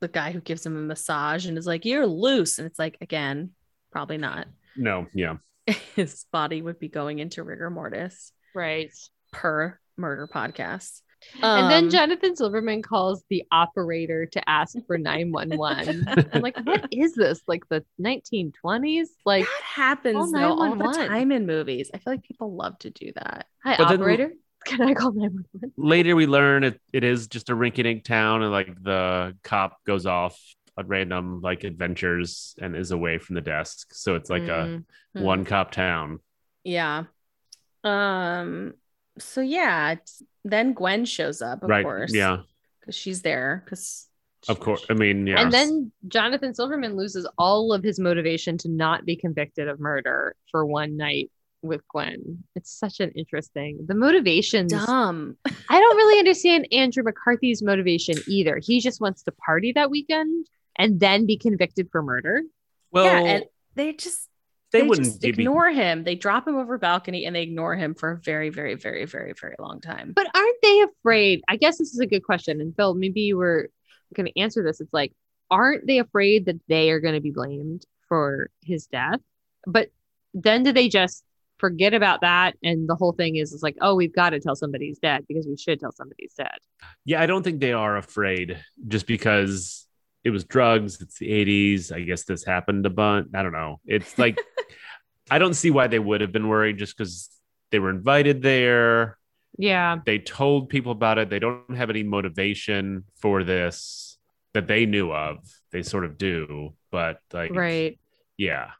the guy who gives him a massage and is like you're loose and it's like again probably not no, yeah. his body would be going into rigor mortis Right. per murder podcast and then Um, Jonathan Silverman calls the operator to ask for 911. I'm like, what is this? Like the 1920s? Like, that happens call though all the time in movies i feel like people love to do that hi, But then- operator. Can I call 911? Later, we learn it, it is just a rinky-dink town, and like the cop goes off on random like adventures and is away from the desk. So it's like Mm. a one cop town. Yeah. Um. So yeah, then Gwen shows up, of right. course. Yeah. because she's there. Because Of course. I mean, yeah. And then Jonathan Silverman loses all of his motivation to not be convicted of murder for one night with Gwen. It's such an interesting. The motivations. dumb. I don't really understand Andrew McCarthy's motivation either. He just wants to party that weekend and then be convicted for murder. well, yeah, and they just they, they, wouldn't just give me- ignore him. They drop him over a balcony and they ignore him for a very, very, very, very, very long time. But aren't they afraid? I guess this is a good question. And Phil, maybe you were going to answer this. It's like, aren't they afraid that they are going to be blamed for his death? But then do they just forget about that? And the whole thing is, is like, oh, we've got to tell somebody he's dead because we should tell somebody he's dead. Yeah, I don't think they are afraid just because it was drugs. It's the 80s. I guess this happened a bunch. I don't know. It's like, I don't see why they would have been worried just because they were invited there. Yeah. They told people about it. They don't have any motivation for this that they knew of. They sort of do, but like, Right. yeah.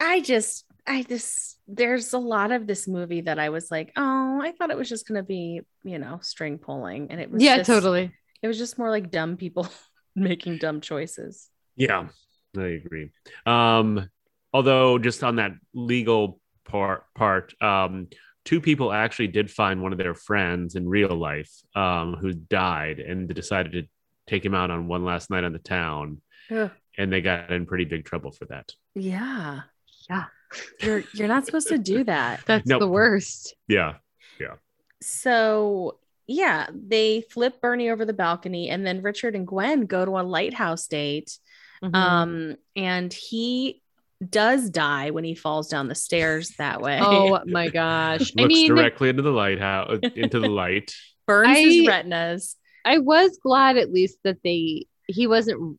I just, I just, there's a lot of this movie that I was like, oh, I thought it was just going to be, you know, string pulling. And it was Yeah, just- totally. It was just more like dumb people making dumb choices. Yeah, I agree. Um, although just on that legal part part, um, two people actually did find one of their friends in real life um, who died and they decided to take him out on one last night on the town. Ugh. And they got in pretty big trouble for that. Yeah. Yeah. You're, you're not supposed to do that. That's Nope. the worst. Yeah. Yeah. So yeah, they flip Bernie over the balcony, and then Richard and Gwen go to a lighthouse date. Mhm. Um, and he does die when he falls down the stairs that way. oh my gosh. Looks I mean, directly into the lighthouse, into the light. burns his retinas. I was glad at least that they he wasn't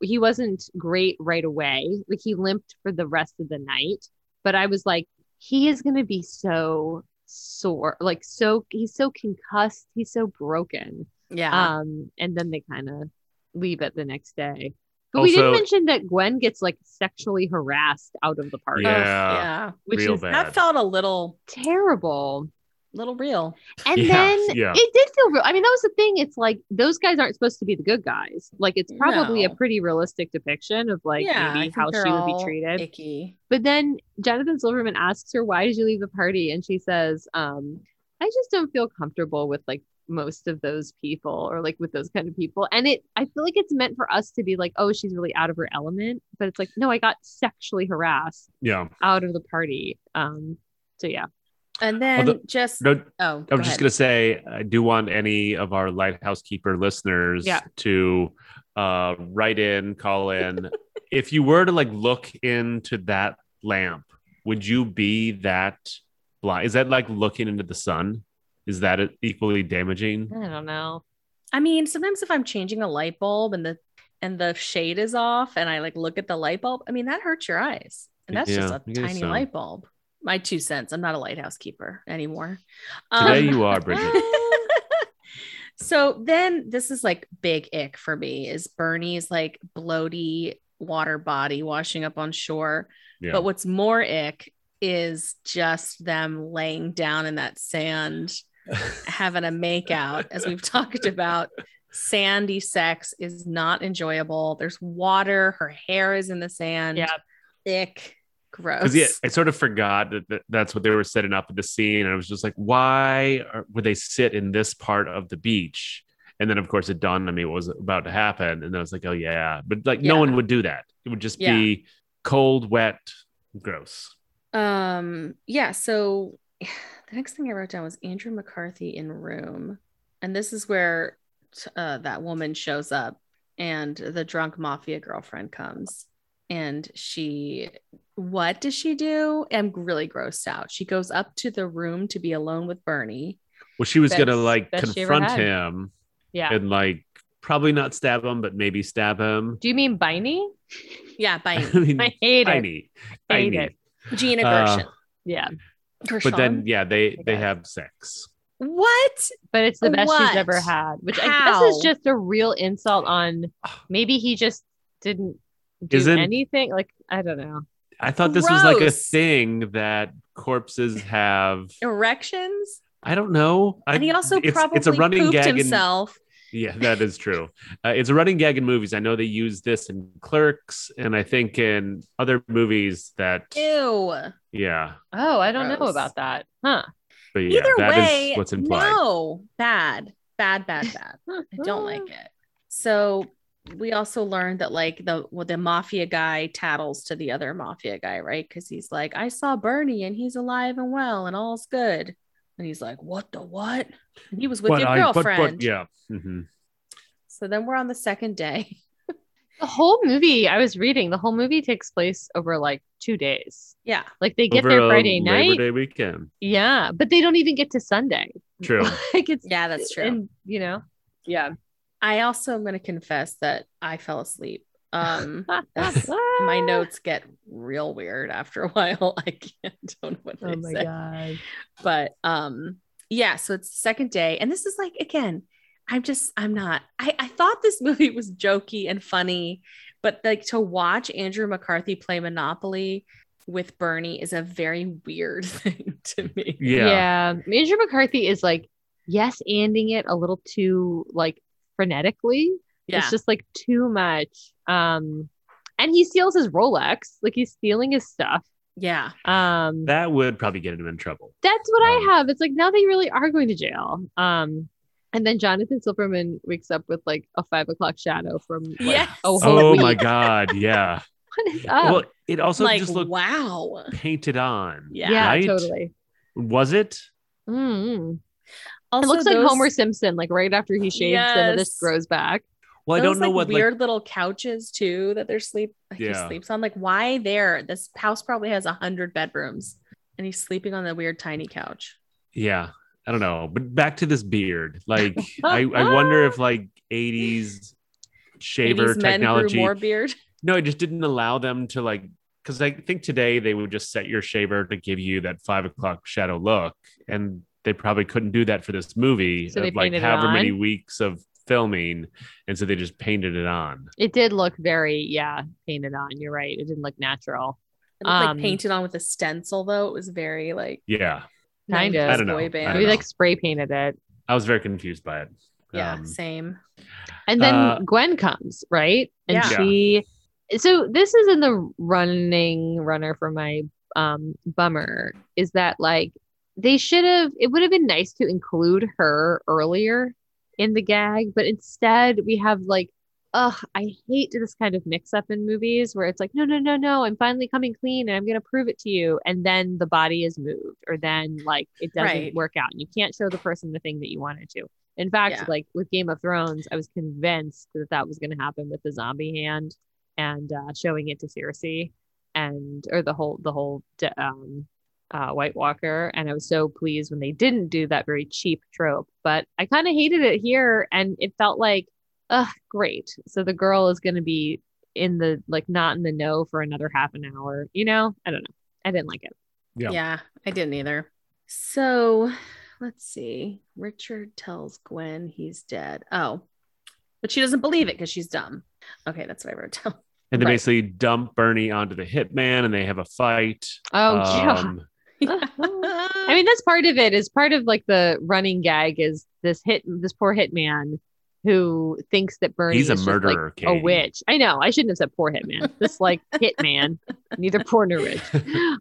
he wasn't great right away. Like he limped for the rest of the night, but I was like he is going to be so sore, like so he's so concussed, he's so broken. Yeah. Um and then they kind of leave it the next day. But we didn't mention that Gwen gets like sexually harassed out of the party. Yeah. Yeah. Which real is bad. That felt a little, Terrible. Little real. And Yeah, then yeah. it did feel real. I mean, that was the thing. It's like those guys aren't supposed to be the good guys. Like it's probably No. a pretty realistic depiction of like yeah, maybe how she would be treated. Icky. But then Jonathan Silverman asks her, "Why did you leave the party?" And she says, um, "I just don't feel comfortable with like most of those people or like with those kind of people." And it, I feel like it's meant for us to be like, "Oh, she's really out of her element," but it's like, no, I got sexually harassed Yeah. out of the party. Um, so yeah, And then Although- just No, oh, I was just going to say, I do want any of our Lighthouse Keeper listeners Yeah. to uh, write in, call in. if you were to like look into that lamp, would you be that blind? Is that like looking into the sun? Is that equally damaging? I don't know. I mean, sometimes if I'm changing a light bulb and the and the shade is off and I like look at the light bulb, I mean that hurts your eyes. And that's just Yeah, a I guess tiny so. light bulb. My two cents. I'm not a lighthouse keeper anymore. Today Um, you are, Bridget. so then this is like big ick for me is Bernie's like bloaty water body washing up on shore. Yeah. But what's more ick is just them laying down in that sand having a makeout as we've talked about sandy sex is not enjoyable there's water her hair is in the sand Yeah. ick gross Because yeah, I sort of forgot that, that that's what they were setting up in the scene, and I was just like, why are, would they sit in this part of the beach? And then, of course, it dawned on me what was about to happen, and I was like, oh yeah, but like no one would do that. It would just be cold, wet, gross. um yeah so the next thing i wrote down was andrew mccarthy in room and this is where uh, that woman shows up and the drunk mafia girlfriend comes and she what does she do i'm really grossed out she goes up to the room to be alone with bernie Well, she was Best- gonna like best she ever confront him Yeah. and like probably not stab him, but maybe stab him. Do you mean Biney? yeah by I mean, I hate it. tiny, Hate tiny. it. gina Uh, gershon Yeah. But then, yeah, they they have sex. What? but it's the best What? she's ever had, which I guess How? is just a real insult on maybe he just didn't do Isn't- anything. Like I don't know. I thought this was like a thing that corpses have. Erections? I don't know. I, And he also it's, probably it's a running pooped gag in himself. Yeah, that is true. Uh, it's a running gag in movies. I know they use this in Clerks, and I think in other movies that, Ew. yeah. Oh, I don't know about that. Huh. But yeah, Either that is way, what's implied. no, bad, bad, bad, bad. I don't like it. So we also learned that like the well, the mafia guy tattles to the other mafia guy, right? Because he's like, I saw Bernie and he's alive and well and all's good. And he's like, What the what? And he was with But your I- but- but girlfriend. yeah. Mhm. So then we're on the second day. The whole movie I was reading, the whole movie takes place over like two days. Yeah. Like they get Over there a Friday Labor night. Day weekend. Yeah, but they don't even get to Sunday. True. like it's Yeah, that's true. And you know, yeah. I also am gonna confess that I fell asleep. Um my notes get real weird after a while. I can't don't know what they Oh my say. god. but um yeah so it's the second day and this is like again i'm just i'm not i i thought this movie was jokey and funny but like to watch andrew mccarthy play monopoly with bernie is a very weird thing to me Yeah. Yeah. Andrew McCarthy is like yes anding it a little too like frenetically. yeah It's just like too much. Um and he steals his Rolex. Like he's stealing his stuff. yeah Um That would probably get him in trouble. that's what Um, I have. It's like now they really are going to jail. Um and then Jonathan Silverman wakes up with like a five o'clock shadow from like Yes. a whole Oh week. my God. Yeah. What is up? Well, it also like just looked wow painted on. Yeah. yeah, right? totally. Was it? Mm. It also looks like those- Homer Simpson, like right after he shaves, some of this grows back. Well, I don't know like, what weird like little couches too that they're sleep he Yeah. sleeps on like why there this house probably has a hundred bedrooms and he's sleeping on the weird tiny couch yeah. I don't know. But back to this beard. Like I, I wonder if like 80s shaver 80s men grew technology more beard No, it just didn't allow them to like because I think today they would just set your shaver to give you that five o'clock shadow look, and they probably couldn't do that for this movie So they of like however many weeks of filming, and so they just painted it on. It did look very, yeah, painted on. You're right. It didn't look natural. It looked Um, like painted on with a stencil though. It was very like Yeah, Kind 90s of. I don't know. boy I band. don't Maybe like spray painted it. I was very confused by it. Yeah, Um, same. And then Uh, Gwen comes, right? And Yeah. she so this is in the running runner for my um bummer is that like they should have it would have been nice to include her earlier in the gag, but instead we have like ugh, I hate this kind of mix up in movies where it's like, no, no, no, no, I'm finally coming clean and I'm gonna prove it to you. And then the body is moved, or then like it doesn't Right. work out and you can't show the person the thing that you wanted to. In fact, Yeah. like with Game of Thrones, I was convinced that that was going to happen with the zombie hand and uh, showing it to Cersei and or the whole the whole um, uh, White Walker, and I was so pleased when they didn't do that very cheap trope. But I kind of hated it here, and it felt like, ugh, great. So the girl is going to be in the like not in the know for another half an hour. You know, I don't know. I didn't like it. Yeah. Yeah. I didn't either. So let's see. Richard tells Gwen he's dead. Oh, but she doesn't believe it because she's dumb. Okay, that's what I wrote down. And they Right. basically dump Bernie onto the hitman, and they have a fight. Oh, yeah. I mean, that's part of it. Is part of like the running gag is this hit, this poor hitman who thinks that Bernie He's a is just, like, murderer, a witch. I know. I shouldn't have said poor hitman. This like hitman, neither poor nor rich,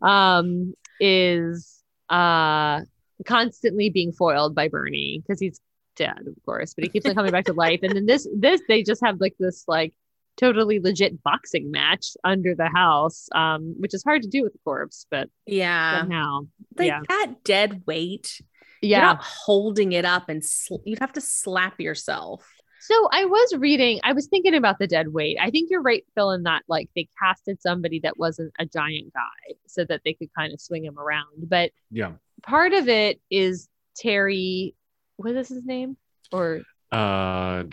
um, is uh constantly being foiled by Bernie because he's dead, of course, but he keeps on coming back to life. And then this, this they just have like this like totally legit boxing match under the house, um, which is hard to do with a corpse, but yeah. somehow, Like yeah. that dead weight. You're yeah. not holding it up and sl- you'd have to slap yourself. So I was reading, I was thinking about the dead weight. I think you're right, Phil, in that like they casted somebody that wasn't a giant guy so that they could kind of swing him around. But yeah. part of it is Terry, what is his name? Or Uh,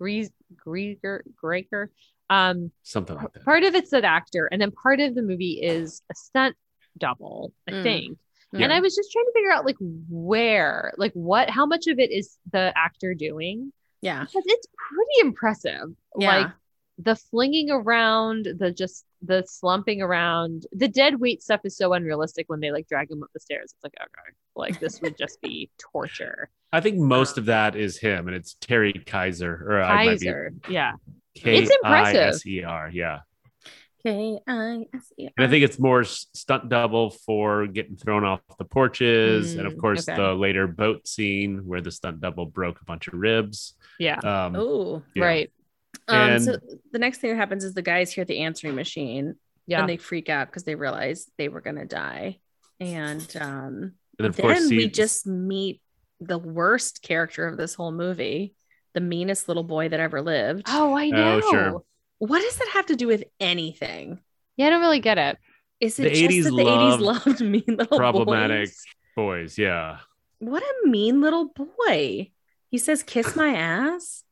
Grease Grieger Greger. Um something like that. part of it's an actor, and then part of the movie is a stunt double, I Mm. think. And I was just trying to figure out like where, like what, how much of it is the actor doing? Yeah. Because it's pretty impressive. Yeah. Like the flinging around, the just the slumping around, the dead weight stuff is so unrealistic when they like drag him up the stairs. It's like, okay, like this would just be torture. I think most Um, of that is him, and it's Terry Kiser, or I might be Yeah. K It's impressive. I S E R. Yeah, K I S E. and I think it's more stunt double for getting thrown off the porches, and of Mm, course okay. the later boat scene where the stunt double broke a bunch of ribs. Yeah. Um, Oh. yeah. Right. Um, And- so the next thing that happens is the guys hear the answering machine Yeah. and they freak out because they realize they were gonna die. And um, and then of then we just meet the worst character of this whole movie, the meanest little boy that ever lived. oh, I know. Oh, sure. What does that have to do with anything? Yeah, I don't really get it. Is it The just 80s that the 80s loved loved mean little problematic boys? boys. Yeah. What a mean little boy. He says, kiss my ass.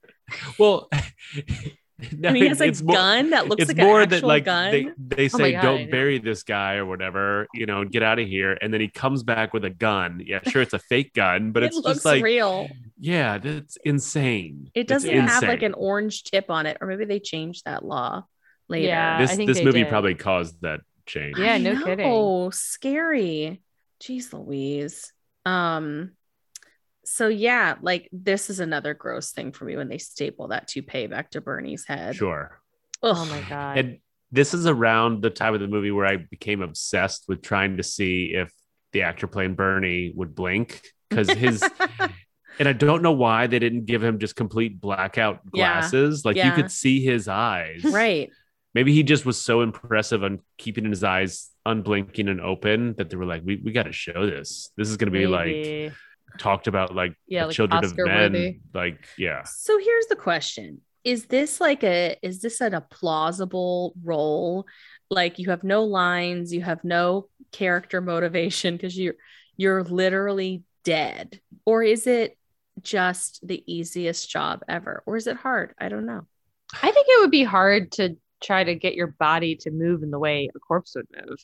Well, no, and he has a it's more- gun that looks it's like more an that like gun. they, they Oh say God, don't bury this guy or whatever you know get out of here and then he comes back with a gun yeah sure it's a fake gun but it it's looks just like real. yeah that's insane It doesn't have like an orange tip on it, or maybe they changed that law later. Yeah. I this think this movie did. probably caused that change Yeah, no kidding. Oh, Scary. Jeez Louise. Um, so yeah, like this is another gross thing for me when they staple that toupee back to Bernie's head. sure Ugh. Oh my god. and this is around the time of the movie where i became obsessed with trying to see if the actor playing bernie would blink because his and i don't know why they didn't give him just complete blackout glasses. Yeah. glasses like you could see his eyes right. maybe he just was so impressive on keeping his eyes unblinking and open that they were like, we, we got to show this. This is going to be like Maybe. Talked about like Yeah, the like children of men. Oscar-worthy. Like, yeah, So here's the question. Is this like a is this an, a plausible role? Like you have no lines, you have no character motivation because you're you're literally dead. Or is it just the easiest job ever? Or is it hard? I don't know. I think it would be hard to try to get your body to move in the way a corpse would move.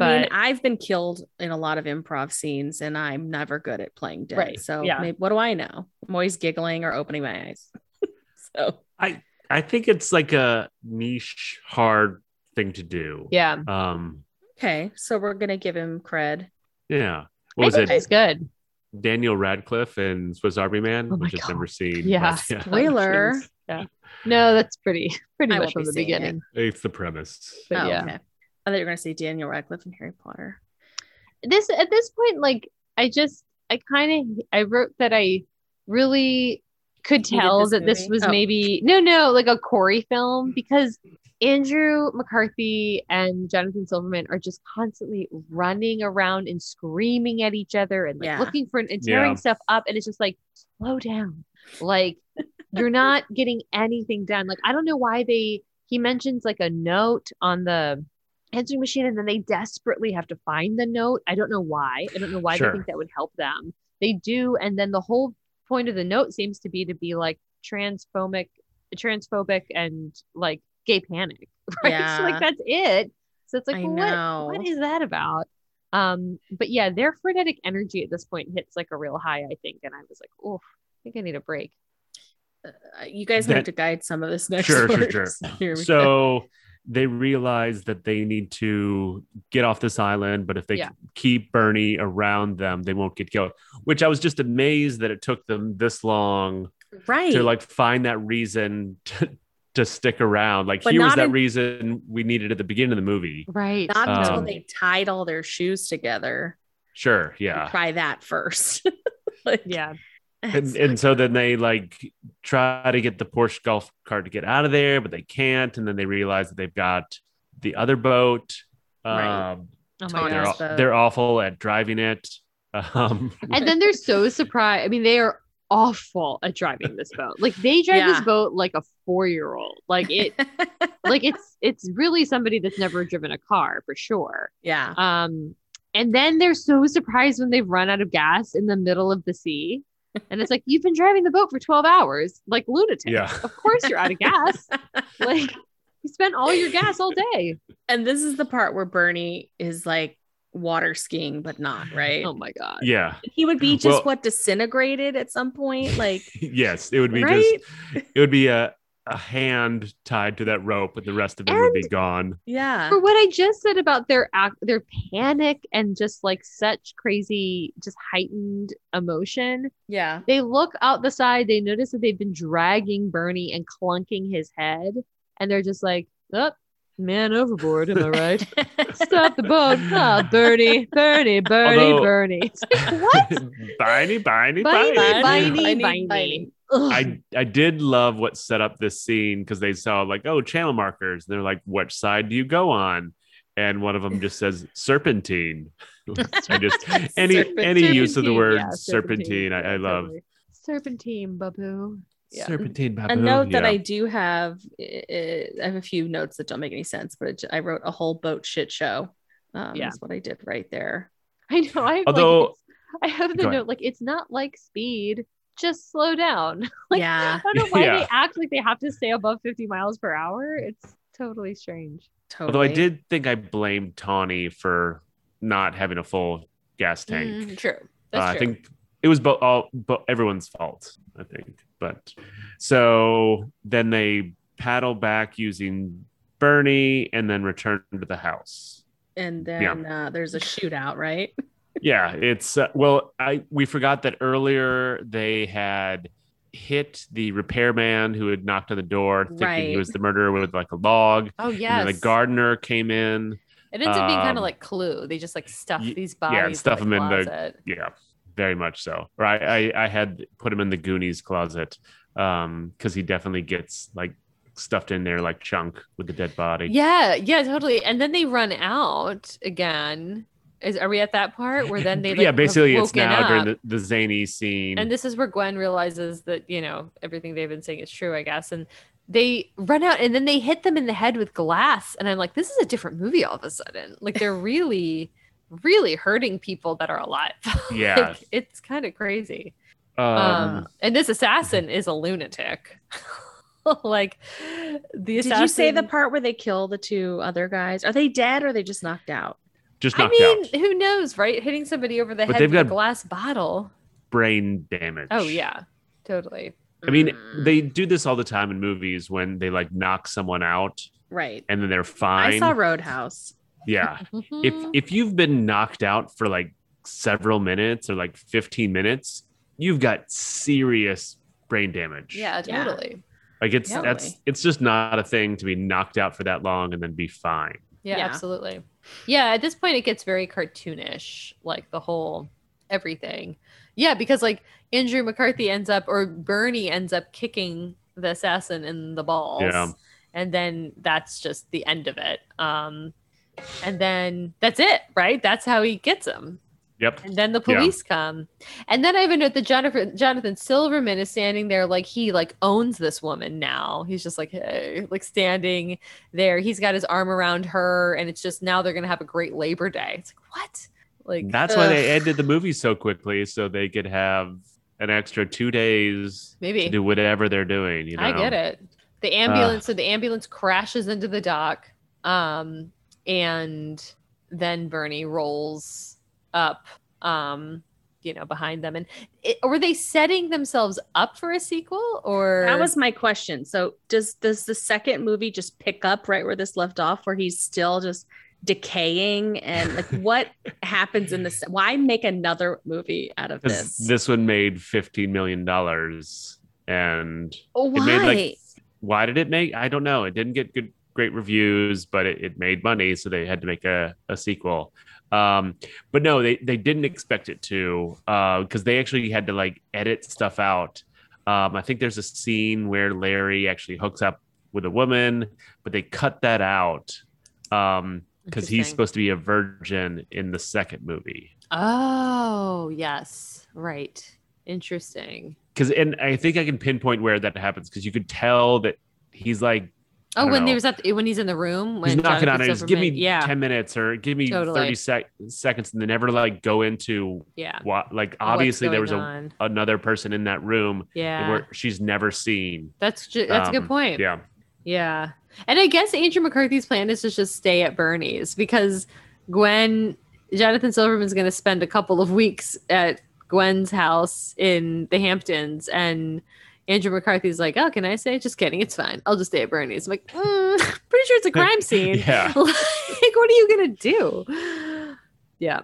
I mean, I've been killed in a lot of improv scenes and I'm never good at playing dead. Right, So yeah. maybe, what do I know? I'm always giggling or opening my eyes. so I I think it's like a niche, hard thing to do. Yeah. Um, okay. So we're gonna give him cred. yeah. I What was think it? he's good. Daniel Radcliffe and Swiss Army Man, Oh my which I've never seen. Yeah. but Spoiler. Yeah, no, that's pretty pretty I much from be the seeing it. beginning. It's the premise. But oh, yeah. okay. I thought you were gonna say Daniel Radcliffe and Harry Potter. This at this point, like I just I kind of I wrote that I really could tell this that this was Oh. maybe no no like a Corey film because Andrew McCarthy and Jonathan Silverman are just constantly running around and screaming at each other and like Yeah. looking for and tearing Yeah. stuff up and it's just like slow down like you're not getting anything done like I don't know why they he mentions like a note on the answering machine and then they desperately have to find the note I don't know why I don't know why Sure. they think that would help them they do and then the whole point of the note seems to be to be like transphobic transphobic and like gay panic right Yeah. so like that's it so it's like I well, know. what what is that about um but yeah their frenetic energy at this point hits like a real high i think and i was like oh i think i need a break Uh, you guys have to guide some of this next. Sure, sure, sure. Here we go. So they realize that they need to get off this island, but if they Yeah. keep Bernie around them, they won't get killed. Which I was just amazed that it took them this long right. to like find that reason to, to stick around. Like But here was that in- reason we needed at the beginning of the movie. right Not until Um, they tied all their shoes together. Sure, yeah. Try that first. like, yeah And, it's and so then they like try to get the Porsche golf cart to get out of there, but they can't. And then they realize that they've got the other boat. Right. Um, oh my they're, gosh aw- they're awful at driving it. Um, and then they're so surprised i mean they are awful at driving this boat like they drive Yeah. this boat like a four-year-old like it like it's it's really somebody that's never driven a car for sure yeah. Um, and then they're so surprised when they've run out of gas in the middle of the sea. And it's like, you've been driving the boat for 12 hours, like lunatic. yeah. Of course you're out of gas. like you spent all your gas all day. And this is the part where Bernie is like water skiing, but not right. Oh my god. Yeah. He would be just Well- what disintegrated at some point, like yes, it would be right. just it would be a a hand tied to that rope, and the rest of it would be gone. yeah, For what I just said about their act, their panic and just like such crazy, just heightened emotion, yeah. they look out the side. They notice that they've been dragging Bernie and clunking his head, and they're just like, "Up, man overboard." Am I right? Stop the boat, ah, Bernie, Bernie, Bernie, Although- Bernie. It's like, what? Biney, biney, Biney, biney. biney, Biney, biney. biney. Ugh. I I did love what set up this scene because they saw like oh channel markers. and They're like, which side do you go on? And one of them just says serpentine. I just any any use of the word yeah, serpentine, I, I love. totally. Serpentine, babu. Yeah. Serpentine a baboon. note that. I do have. uh, I have a few notes that don't make any sense, but I wrote a whole boat shit show. Um, Yeah. That's what I did right there. I know. I have Although- like, I have the Go ahead. note like it's not like speed. Just slow down. like, yeah, I don't know why Yeah. they act like they have to stay above 50 miles per hour. It's totally strange. totally. Although I did think I blamed Tawny for not having a full gas tank. Mm, true. Uh, That's I think it was both all but everyone's fault. I think, but so then they paddle back using Bernie and then return to the house. And then uh, there's a shootout, right? Yeah, it's uh, well, I we forgot that earlier they had hit the repairman who had knocked on the door, thinking he was the murderer with like a log. oh then the gardener came in. it ends up being kind um, of like Clue. They just like stuff y- these yeah, bodies. and stuff in them in the- Yeah, very much so. Right. I, I, I had put him in the Goonies closet um because he definitely gets like stuffed in there like chunk with the dead body. Yeah, yeah, totally. And then they run out again. Is are we at that part where then they like, yeah, basically it's woken now during the, the zany scene. And this is where Gwen realizes that, you know, everything they've been saying is true, I guess. And they run out and then they hit them in the head with glass. And I'm like, this is a different movie all of a sudden. Like they're really, really hurting people that are alive. Yeah. Like, it's kind of crazy. um, Um, and this assassin is a lunatic. like the Did you say the part where they kill the two other guys? Are they dead or are they just knocked out? Just I mean, out. who knows, right? Hitting somebody over the But head they've with a glass bottle. Brain damage. Oh yeah, totally. I mean, Mm, they do this all the time in movies when they like knock someone out right. and then they're fine. I saw Roadhouse. yeah. if if you've been knocked out for like several minutes or like 15 minutes, you've got serious brain damage. yeah, Yeah. totally. Like it's Totally. that's it's just not a thing to be knocked out for that long and then be fine. Yeah, Yeah. absolutely. Yeah, at this point it gets very cartoonish, like the whole everything. Yeah, because like Andrew McCarthy ends up or Bernie ends up kicking the assassin in the balls. Yeah. And then that's just the end of it. Um and then that's it, right? That's how he gets him. Yep. And then the Yeah. police come. And then I a note that Jonathan Jonathan Silverman is standing there like he like owns this woman now. He's just like, hey, like standing there. He's got his arm around her, and it's just now they're gonna have a great Labor Day. It's like, what? Like That's why they ended the movie so quickly so they could have an extra 2 days maybe to do whatever they're doing, you know. I get it. The ambulance, so the ambulance crashes into the dock, um, and then Bernie rolls up, um, you know, behind them. And it, were they setting themselves up for a sequel, or That was my question. So does does the second movie just pick up right where this left off, where he's still just decaying and like what happens in this? Why make another movie out of this? this one made $15 million and Oh, it why? made like why did it make i don't know it didn't get good great reviews but it, it made money so they had to make a, a sequel um but no they they didn't expect it to uh because they actually had to like edit stuff out um i think there's a scene where larry actually hooks up with a woman but they cut that out um because he's supposed to be a virgin in the second movie Oh, yes, right. Interesting. because and i think i can pinpoint where that happens because you could tell that he's like Oh, when know. he was at the, when he's in the room when he's knocking on Jonathan it. Just give me yeah, 10 minutes or give me Totally. 30 sec- seconds and they never like go into yeah. what like obviously there was a, another person in that room yeah. where she's never seen. That's ju- that's a good Um, point. Yeah. Yeah. And I guess Andrew McCarthy's plan is to just stay at Bernie's because Gwen Jonathan Silverman's going to spend a couple of weeks at Gwen's house in the Hamptons, and Andrew McCarthy's like, "Oh, can I stay? Just kidding, it's fine. I'll just stay at Bernie's." I'm like, mm, pretty sure it's a crime scene. Yeah. like, what are you gonna do? Yeah.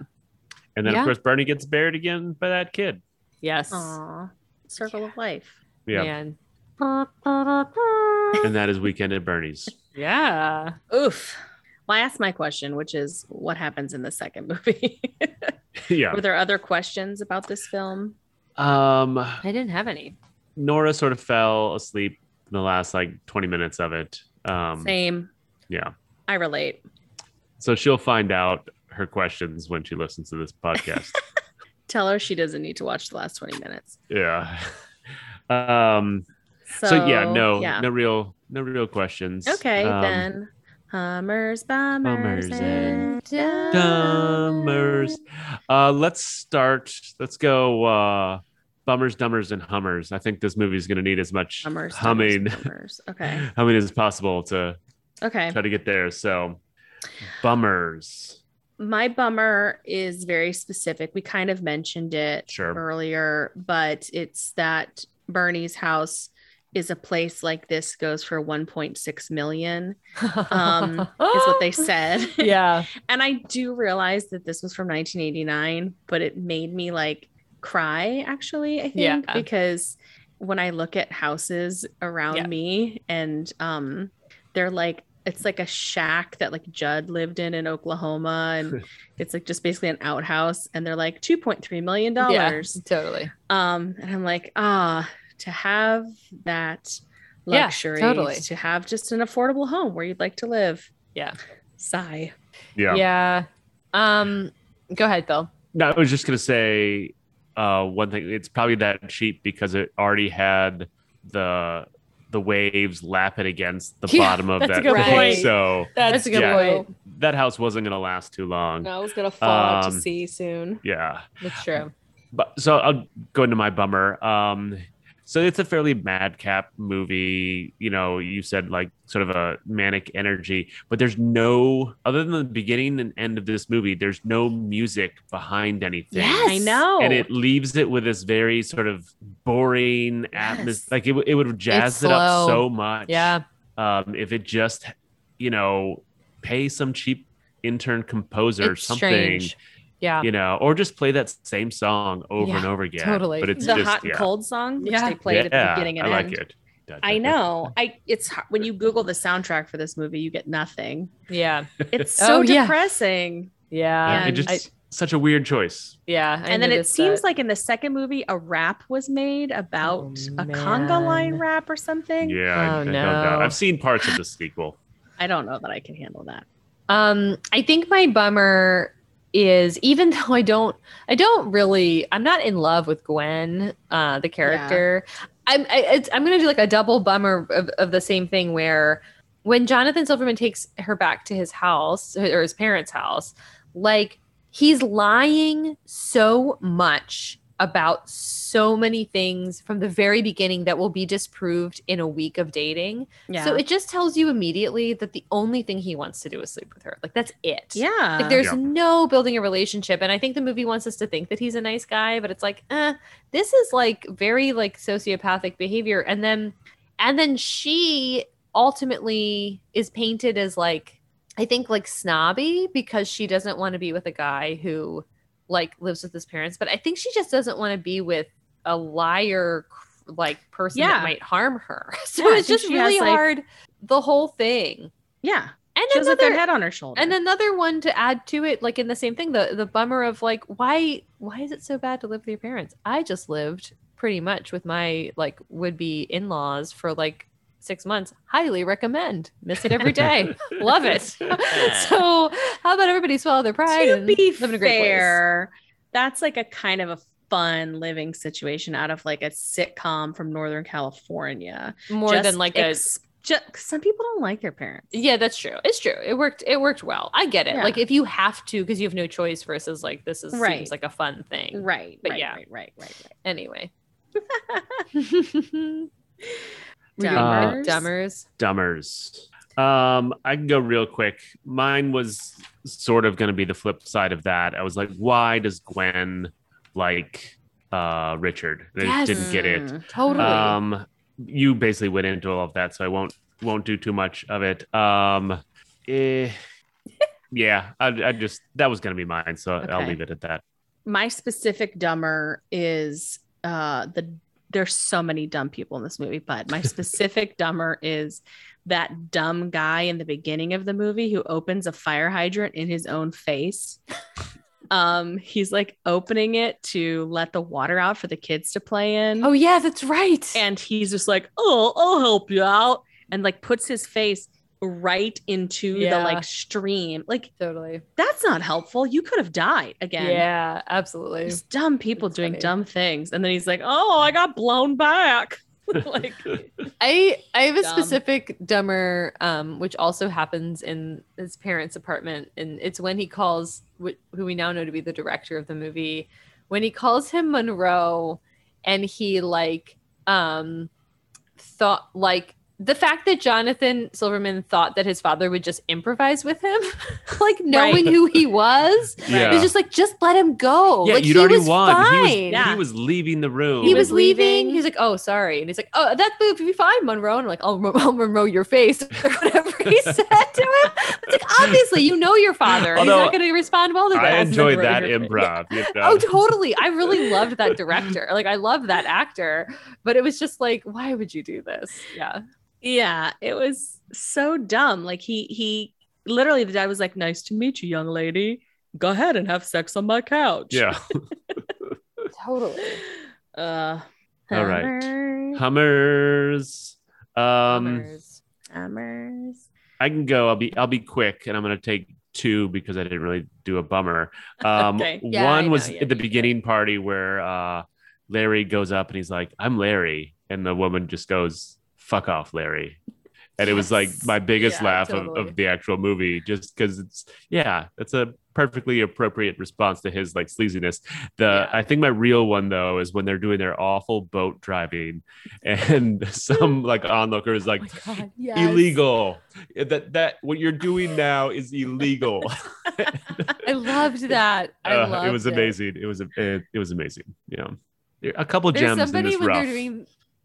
And then Yeah. of course Bernie gets buried again by that kid. Yes. Aw, circle of life. Yeah. Man. And that is Weekend at Bernie's. Yeah. Oof. Well, I asked my question, which is what happens in the second movie. yeah. Were there other questions about this film? Um I didn't have any. Nora sort of fell asleep in the last like 20 minutes of it. Um Same. yeah. I relate. So she'll find out her questions when she listens to this podcast. Tell her she doesn't need to watch the last 20 minutes. yeah. Um So, so, yeah, no yeah. no real no real questions. Okay, Um, then. Hummers, bummers, Bummers and Dummers. Uh, let's start. Let's go. Uh, bummers, dummers, and hummers. I think this movie is going to need as much Hummers, humming, dummers, bummers. Okay. humming as possible to Okay. try to get there. So, bummers. My bummer is very specific. We kind of mentioned it Sure. earlier, but it's that Bernie's house is a place like this goes for 1.6 million um is what they said yeah. and i do realize that this was from 1989 but it made me like cry actually i think Yeah. because when i look at houses around Yeah. me and um they're like it's like a shack that like judd lived in in oklahoma and it's like just basically an outhouse and they're like 2.3 million Yeah. dollars Totally. um and i'm like ah to have that Yeah, luxury totally. to have just an affordable home where you'd like to live Yeah. sigh Yeah. Yeah. Um. Go ahead, Bill. No, I was just going to say uh, one thing. It's probably that cheap because it already had the the waves lapping against the Yeah, bottom of that's that good thing. So That's a good yeah. point. that house wasn't going to last too long. No, i was gonna fall out Um, to sea soon Yeah. That's true. but so I'll go into my bummer. Um, so it's a fairly madcap movie. You know, you said like sort of a manic energy, but there's no other than the beginning and end of this movie. There's no music behind anything. Yes, i know And it leaves it with this very sort of boring atmosphere. Like it, would- it would jazz It's it up so much. Yeah. Um, if it just, you know, pay some cheap intern composer It's something strange. Yeah. you know, or just play that same song over Yeah, and over again. totally. But it's the just hot and yeah. cold song which Yeah. they played at the beginning and I like end it. Da, da, i know i it's when you google the soundtrack for this movie you get nothing Yeah. it's so Oh, depressing Yeah. it and just I- such a weird choice. yeah. I and then it seems that. like in the second movie a rap was made about Oh, a conga line rap or something Yeah, I, Oh, I don't know. no. I've seen parts of the sequel. i don't know that i can handle that Um, I think my bummer is even though I don't, I don't really, I'm not in love with Gwen, uh, the character. I'm, I, it's, I'm gonna do like a double bummer of, of the same thing where when Jonathan Silverman takes her back to his house or his parents' house, like he's lying so much about so many things from the very beginning that will be disproved in a week of dating. yeah So it just tells you immediately that the only thing he wants to do is sleep with her. Like that's it. yeah Like there's Yeah. no building a relationship. And I think the movie wants us to think that he's a nice guy, but it's like, eh, this is like very like sociopathic behavior. And then and then she ultimately is painted as like, I think like snobby because she doesn't want to be with a guy who like lives with his parents. But I think she just doesn't want to be with a liar like person Yeah. that might harm her. So Yeah, it's just she has, really like- hard the whole thing. yeah And she like their head on her shoulder and another one to add to it, like in the same thing, the the bummer of like, why why is it so bad to live with your parents? I just lived pretty much with my like would be in laws for like six months. Highly recommend. Miss it every day. Love it. so how about everybody swallow their pride to and be live in a great place? fair that's like a kind of a fun living situation out of like a sitcom from northern california More Just than like ex- ju- some people don't like their parents yeah, that's true. It's true. It worked. It worked well. I get it. Yeah. Like if you have to because you have no choice versus like this is Right. seems like a fun thing. right But right, yeah. right right right right Anyway. Dummers. Dummers. Dummers. Um, I can go real quick. Mine was sort of going to be the flip side of that. I was like, why does Gwen like uh Richard? I Yes. didn't get it. Totally. Um, you basically went into all of that, so I won't won't do too much of it. Um, eh, yeah, I, I just that was going to be mine, so I'll leave it at that. My specific dumber is uh the there's so many dumb people in this movie, but my specific dumber is that dumb guy in the beginning of the movie who opens a fire hydrant in his own face. Um, he's like opening it to let the water out for the kids to play in. oh yeah, that's right. and he's just like, "Oh, I'll help you out," and like puts his face right into the like stream. Like totally. that's not helpful. You could have died again. Yeah, absolutely. Just dumb people It's doing funny. dumb things, and then he's like, "Oh, I got blown back." like, I I have a Dumb. specific dumber, um, which also happens in his parents' apartment, and it's when he calls who we now know to be the director of the movie, when he calls him Monroe, and he like um thought like the fact that Jonathan Silverman thought that his father would just improvise with him, like knowing who he was, Yeah. it's just like just let him go. Yeah, like, you'd he already was won. He was. Yeah. he was leaving the room. He was was leaving. leaving. He's like, "Oh, sorry," and he's like, "Oh, that booth would be fine, Monroe." And I'm like, "Oh, Mo- I'll Monroe your face," or whatever he said to him. It's like, obviously, you know your father. he's Although, not going to respond well to that. I enjoyed that heard of it. improv. You know? Oh, totally. I really loved that director. Like, I love that actor, but it was just like, why would you do this? Yeah. Yeah, it was so dumb. Like he he literally the dad was like, "Nice to meet you, young lady. Go ahead and have sex on my couch." Yeah. Totally. Uh. All right. Hummers. Hummers. Um, Bummers. Hummers. I can go. I'll be I'll be quick, and I'm gonna take two because I didn't really do a bummer. Um, Okay. Yeah, one know, was yeah, at the you beginning party where uh, Larry goes up and he's like, "I'm Larry," and the woman just goes, "Fuck off, Larry." And it was like my biggest Yeah, laugh of, totally. of the actual movie, just because it's yeah, it's a perfectly appropriate response to his like sleaziness. The Yeah. I think my real one though is when they're doing their awful boat driving, and some like onlooker is like, Oh God. Yes. illegal. That that what you're doing now is illegal. I loved that. I Uh, loved it was amazing. It was a it, it was amazing. Yeah, a couple There's gems in this rough.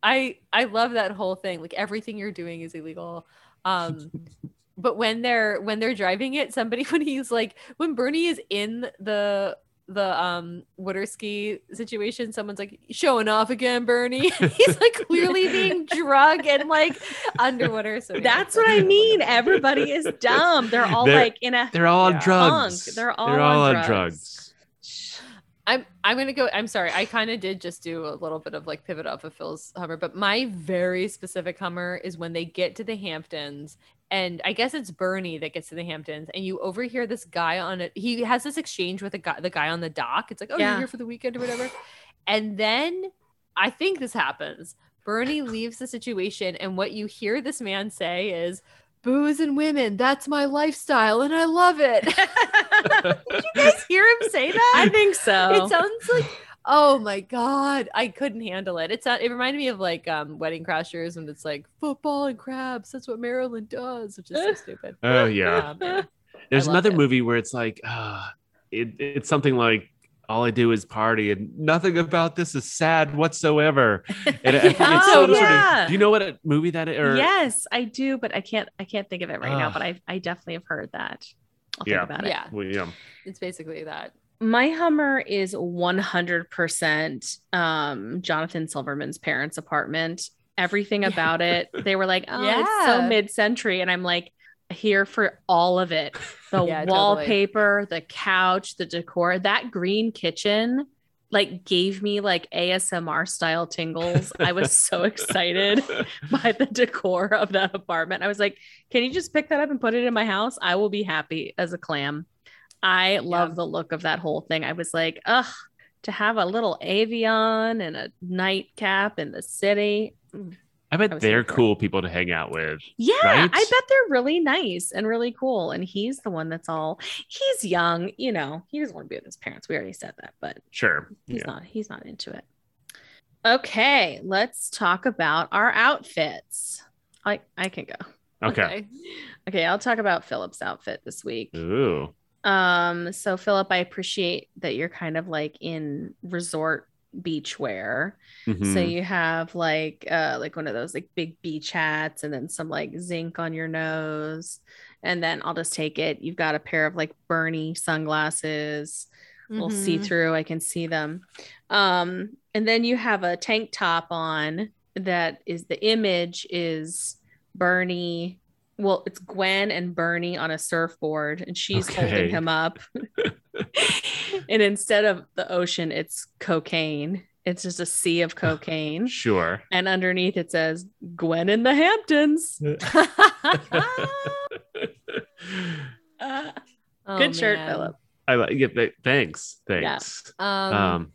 They're doing. I I love that whole thing. Like everything you're doing is illegal. Um, but when they're when they're driving it, somebody when he's like when Bernie is in the the um water ski situation, someone's like showing off again, Bernie. he's like clearly being drug and like underwater. So yeah, That's what I mean. Everybody is dumb. They're all They're- like in a They're all Yeah. on drugs. Funk. They're all They're on all on drugs. drugs. I'm I'm gonna go. I'm sorry. I kind of did just do a little bit of like pivot off of Phil's Hummer, but my very specific Hummer is when they get to the Hamptons, and I guess it's Bernie that gets to the Hamptons, and you overhear this guy on it. He has this exchange with the guy, the guy on the dock. It's like, oh, Yeah. you're here for the weekend or whatever, and then I think this happens. Bernie leaves the situation, and what you hear this man say is. Booze and women, that's my lifestyle, and I love it. Did you guys hear him say that? I think so. it sounds like oh my god i couldn't handle it it's it reminded me of like um wedding crashers and it's like football and crabs that's what maryland does which is so stupid Oh yeah. Um, yeah. There's another it. movie where it's like, uh, it, it's something like all I do is party and nothing about this is sad whatsoever. And I think it's Oh, some sort yeah. of. Do you know what a movie that is? Or, yes, I do, but I can't. I can't think of it right now. But I, I definitely have heard that. I'll Yeah. think about it. yeah Well, yeah. it's basically that My Hummer is 100% um, Jonathan Silverman's parents' apartment. Everything Yeah. about it, they were like, oh, it's so mid century. And I'm like, here for all of it the Yeah, totally. wallpaper, the couch, the decor, that green kitchen. Like gave me like ASMR style tingles. I was so excited by the decor of that apartment. I was like, can you just pick that up and put it in my house? I will be happy as a clam. I love Yeah. the look of that whole thing. I was like, ugh, to have a little Evian and a nightcap in the city. Mm. I I bet was they're cool people to hang out with. Yeah, Right? I bet they're really nice and really cool. And he's the one that's all he's young, you know, he doesn't want to be with his parents. We already said that, but Sure. he's Yeah. not he's not into it. Okay, let's talk about our outfits. I I can go. Okay. Okay, I'll talk about Philip's outfit this week. Ooh. Um, so Philip, I appreciate that you're kind of like in resort beach wear. So you have like uh like one of those like big beach hats and then some like zinc on your nose. And then I'll just take it. You've got a pair of like Bernie sunglasses, a little Mhm. see-through. I can see them. Um, and then you have a tank top on that is the image is Bernie. Well, it's Gwen and Bernie on a surfboard, and she's Okay. holding him up. and instead of the ocean, it's cocaine. It's just a sea of cocaine. Sure. And underneath it says Gwen in the Hamptons. Uh, Oh, good shirt, man. Philip. I like yeah, th- thanks. Thanks. Um, Um,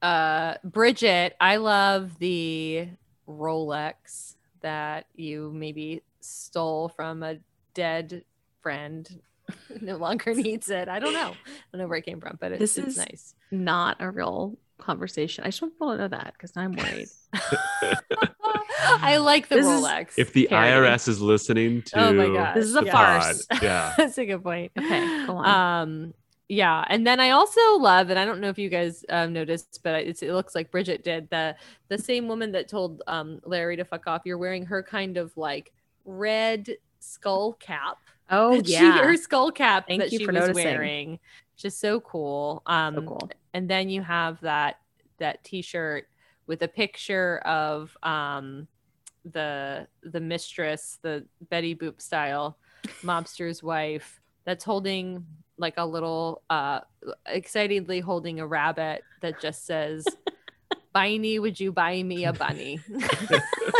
uh, Bridget, I love the Rolex that you maybe stole from a dead friend. Who no longer needs it. I don't know. I don't know where it came from, but it's, This it's is- nice. Not a real conversation. I just want people to know that because I'm worried. I like the This is- Rolex. if the Parody. IRS is listening to Oh my God. This is a Yeah. farce. God, yeah. That's a good point. Okay, go on. Um, yeah, and then I also love, and I don't know if you guys um, noticed, but it's, it looks like Bridget did the the same woman that told um, Larry to fuck off. You're wearing her kind of like red skull cap. Oh that she- yeah, her skull cap Thank that you she for was noticing. wearing, just so cool. Um, so cool. and then you have that that T-shirt with a picture of um the the mistress, the Betty Boop style mobster's wife that's holding like a little uh excitedly holding a rabbit that just says Bunny, would you buy me a bunny?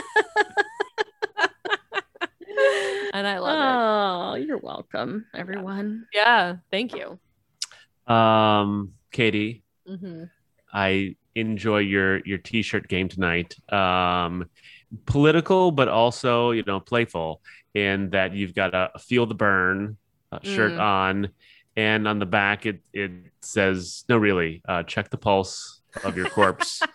and I love Oh, you're welcome, everyone. it. Yeah, thank you. Um, Katie, hmm I enjoy your your t-shirt game tonight. Um, political, but also you know playful, in that you've got a feel the burn uh, shirt Mm. on, and on the back it it says no, really, uh, check the pulse of your corpse.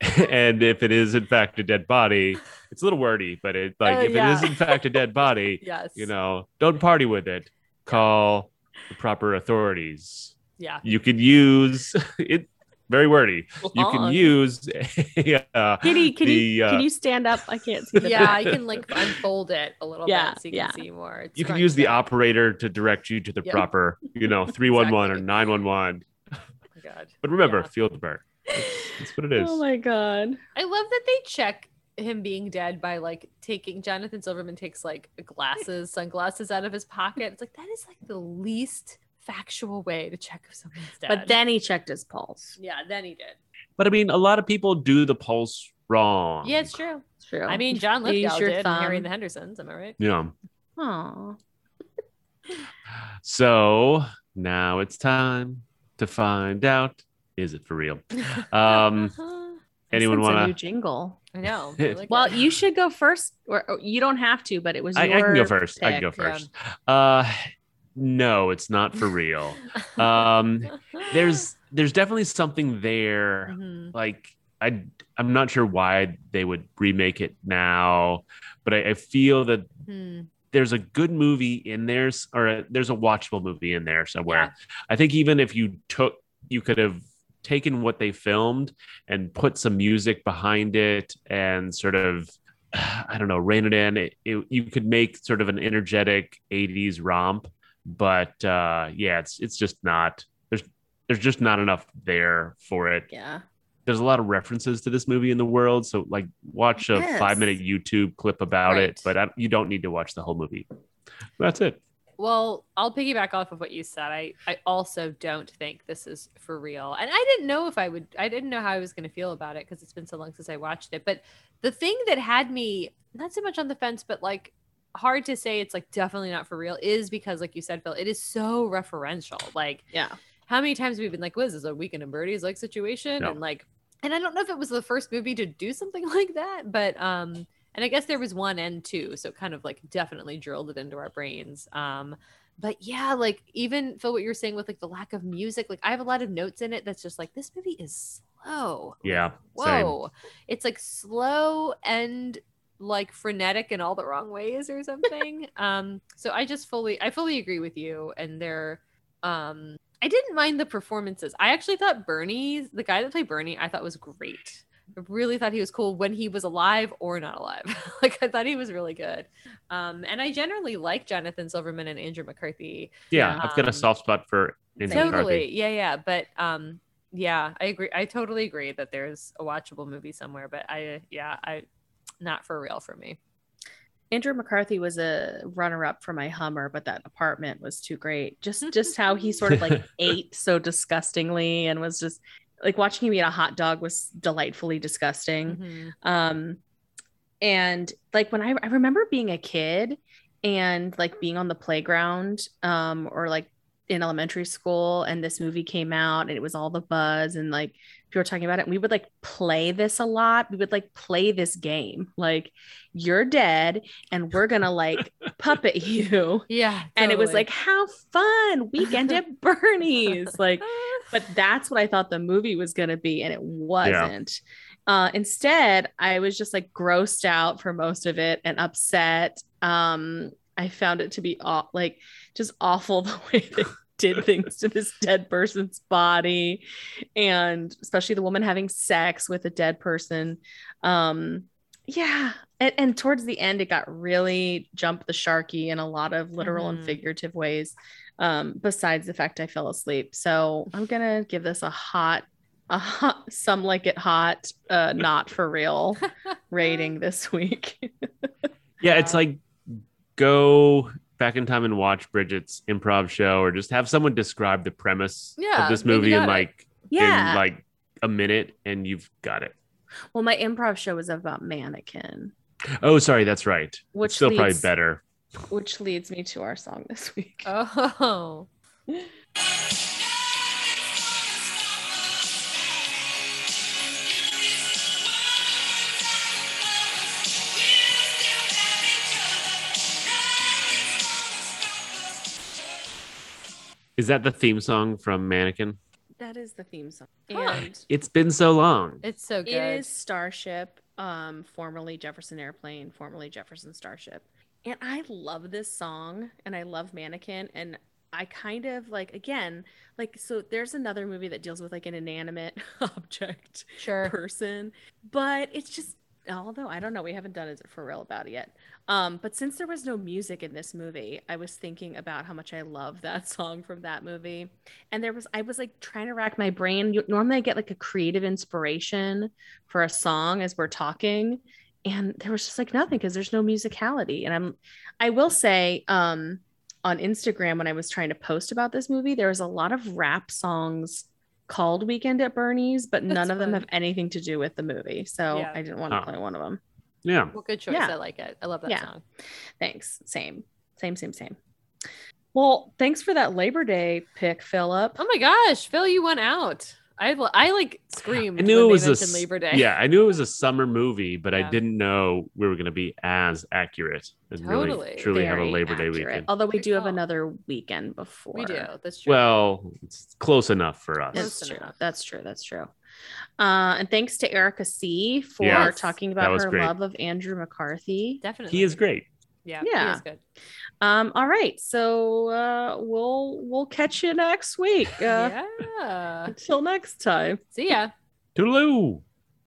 and if it is in fact a dead body, it's a little wordy, but it like Uh, if yeah. it is in fact a dead body, Yes. you know, don't party with it. Call the proper authorities. Yeah. You could use it. Very wordy. You can use a, uh, Kitty, can the, you uh, can you stand up? I can't see the Yeah. I can like unfold it a little Yeah, bit so you yeah. can see more. It's you can use the and operator to direct you to the Yep. proper, you know, three one one or Exactly. nine one one. Oh my God. But remember, Yeah. feel the burn. That's, that's what it oh is. Oh my god. I love that they check him being dead by like taking Jonathan Silverman takes like glasses, sunglasses out of his pocket. It's like that is like the least factual way to check if someone's dead. But then he checked his pulse. yeah, then he did. But I mean, a lot of people do the pulse wrong. Yeah, it's true. It's true. I mean, John You use Lithgow your did and Harry and the Hendersons. Am I right? Yeah. Aw. So now it's time to find out is it for real? Um, anyone sense a want new to? Jingle? I know. I like Well, you should go first, or, or you don't have to, but it was I, your I can go first. I can go pick. yeah. first. Uh, no, it's not for real. Um, there's there's definitely something there. Mhm. Like I I'm not sure why they would remake it now, but I, I feel that Hmm. there's a good movie in there, or a, there's a watchable movie in there somewhere. Yeah. I think even if you took, you could have taken what they filmed and put some music behind it and sort of, I don't know, rein it in. It, it, you could make sort of an energetic '80s romp, but uh, yeah, it's it's just not. There's there's just not enough there for it. Yeah. There's a lot of references to this movie in the world, so like watch a Yes. five minute YouTube clip about Right. it, but I, you don't need to watch the whole movie. That's it. Well, I'll piggyback off of what you said. I, I also don't think this is for real. And I didn't know if I would, I didn't know how I was going to feel about it because it's been so long since I watched it. But the thing that had me not so much on the fence, but like hard to say it's like definitely not for real is because, like you said, Phil, it is so referential. Like, Yeah. how many times have we been like, "What is this a weekend in Bernie's like situation?" No. And like, and I don't know if it was the first movie to do something like that, but um, and I guess there was one and two, so kind of like definitely drilled it into our brains. Um, but yeah, like even Phil, what you're saying with like the lack of music, like I have a lot of notes in it that's just like this movie is slow. Yeah. same. Whoa, it's like slow and like frenetic in all the wrong ways or something. um, so I just fully I fully agree with you. And they're um I didn't mind the performances. I actually thought Bernie, the guy that played Bernie, I thought was great. I really thought he was cool when he was alive or not alive. like I thought he was really good. Um, and I generally like Jonathan Silverman and Andrew McCarthy. Yeah, I've got a Um, soft spot for Andrew Same. totally. McCarthy. Yeah, yeah. But um, yeah, I agree. I totally agree that there's a watchable movie somewhere. But I, yeah, I, not for real for me. Andrew McCarthy was a runner-up for my Hummer, but that apartment was too great. Just just how he sort of like ate so disgustingly and was just like watching him eat a hot dog was delightfully disgusting. Mhm. Um and like when I, I remember being a kid and like being on the playground um or like in elementary school and this movie came out and it was all the buzz and like people were talking about it and we would like play this a lot. We would like play this game. Like you're dead and we're gonna like puppet you. Yeah, and it was like how fun. Weekend at bernie's. Like but that's what I thought the movie was going to be, and it wasn't. Uh, instead, I was just like grossed out for most of it and upset. Um, I found it to be aw- like just awful the way they did things to this dead person's body, and especially the woman having sex with a dead person. Um, yeah, and, and towards the end, it got really jump the sharky in a lot of literal and Mhm. figurative ways um, besides the fact I fell asleep. So I'm gonna give this a hot, a hot, some like it hot, uh, not for real rating this week. Yeah, it's like go back in time and watch Bridget's improv show, or just have someone describe the premise Yeah, of this movie in got it. like yeah. in like a minute, and you've got it. well, my improv show was about mannequin, Oh, sorry, that's right. which Still probably better. Which leads me to our song this week. Oh, Is that the theme song from Mannequin? That is the theme song, Huh. and It's been so long. it's so good. it is Starship, um, formerly Jefferson Airplane, formerly Jefferson Starship. And I love this song and I love Mannequin. And I kind of like, again, like, so there's another movie that deals with like an inanimate object Sure. person, but it's just, although I don't know, we haven't done it for real about it yet. Um, but since there was no music in this movie, I was thinking about how much I love that song from that movie. And there was, I was like trying to rack my brain. Normally, I get like a creative inspiration for a song as we're talking, and there was just like nothing because there's no musicality. And I'm, I will say, um, on Instagram when I was trying to post about this movie, there was a lot of rap songs called Weekend at Bernie's, but none That's of them have anything to do with the movie. So Yeah. I didn't want to Huh. play one of them. Yeah. Well, good choice. Yeah. I like it. I love that Yeah. song. Thanks. Same, same, same, same. Well, thanks for that Labor Day pick, Philip. Oh my gosh, Phil, you went out. I I like screamed. I knew when it was they a Labor Day. yeah. I knew it was a summer movie, but Yeah. I didn't know we were going to be as accurate and Totally. really truly have a Very Labor Day accurate. weekend. Although we do have call. another weekend before. we do. That's true. Well, it's close enough for us. That's true. That's true. That's true. Uh, and thanks to Erica C for Yes, talking about her great. love of Andrew McCarthy. definitely. He is great. Yeah. Yeah. He good. Um, all right, so uh, we'll we'll catch you next week. Uh, yeah. Until next time. See ya. Toodaloo.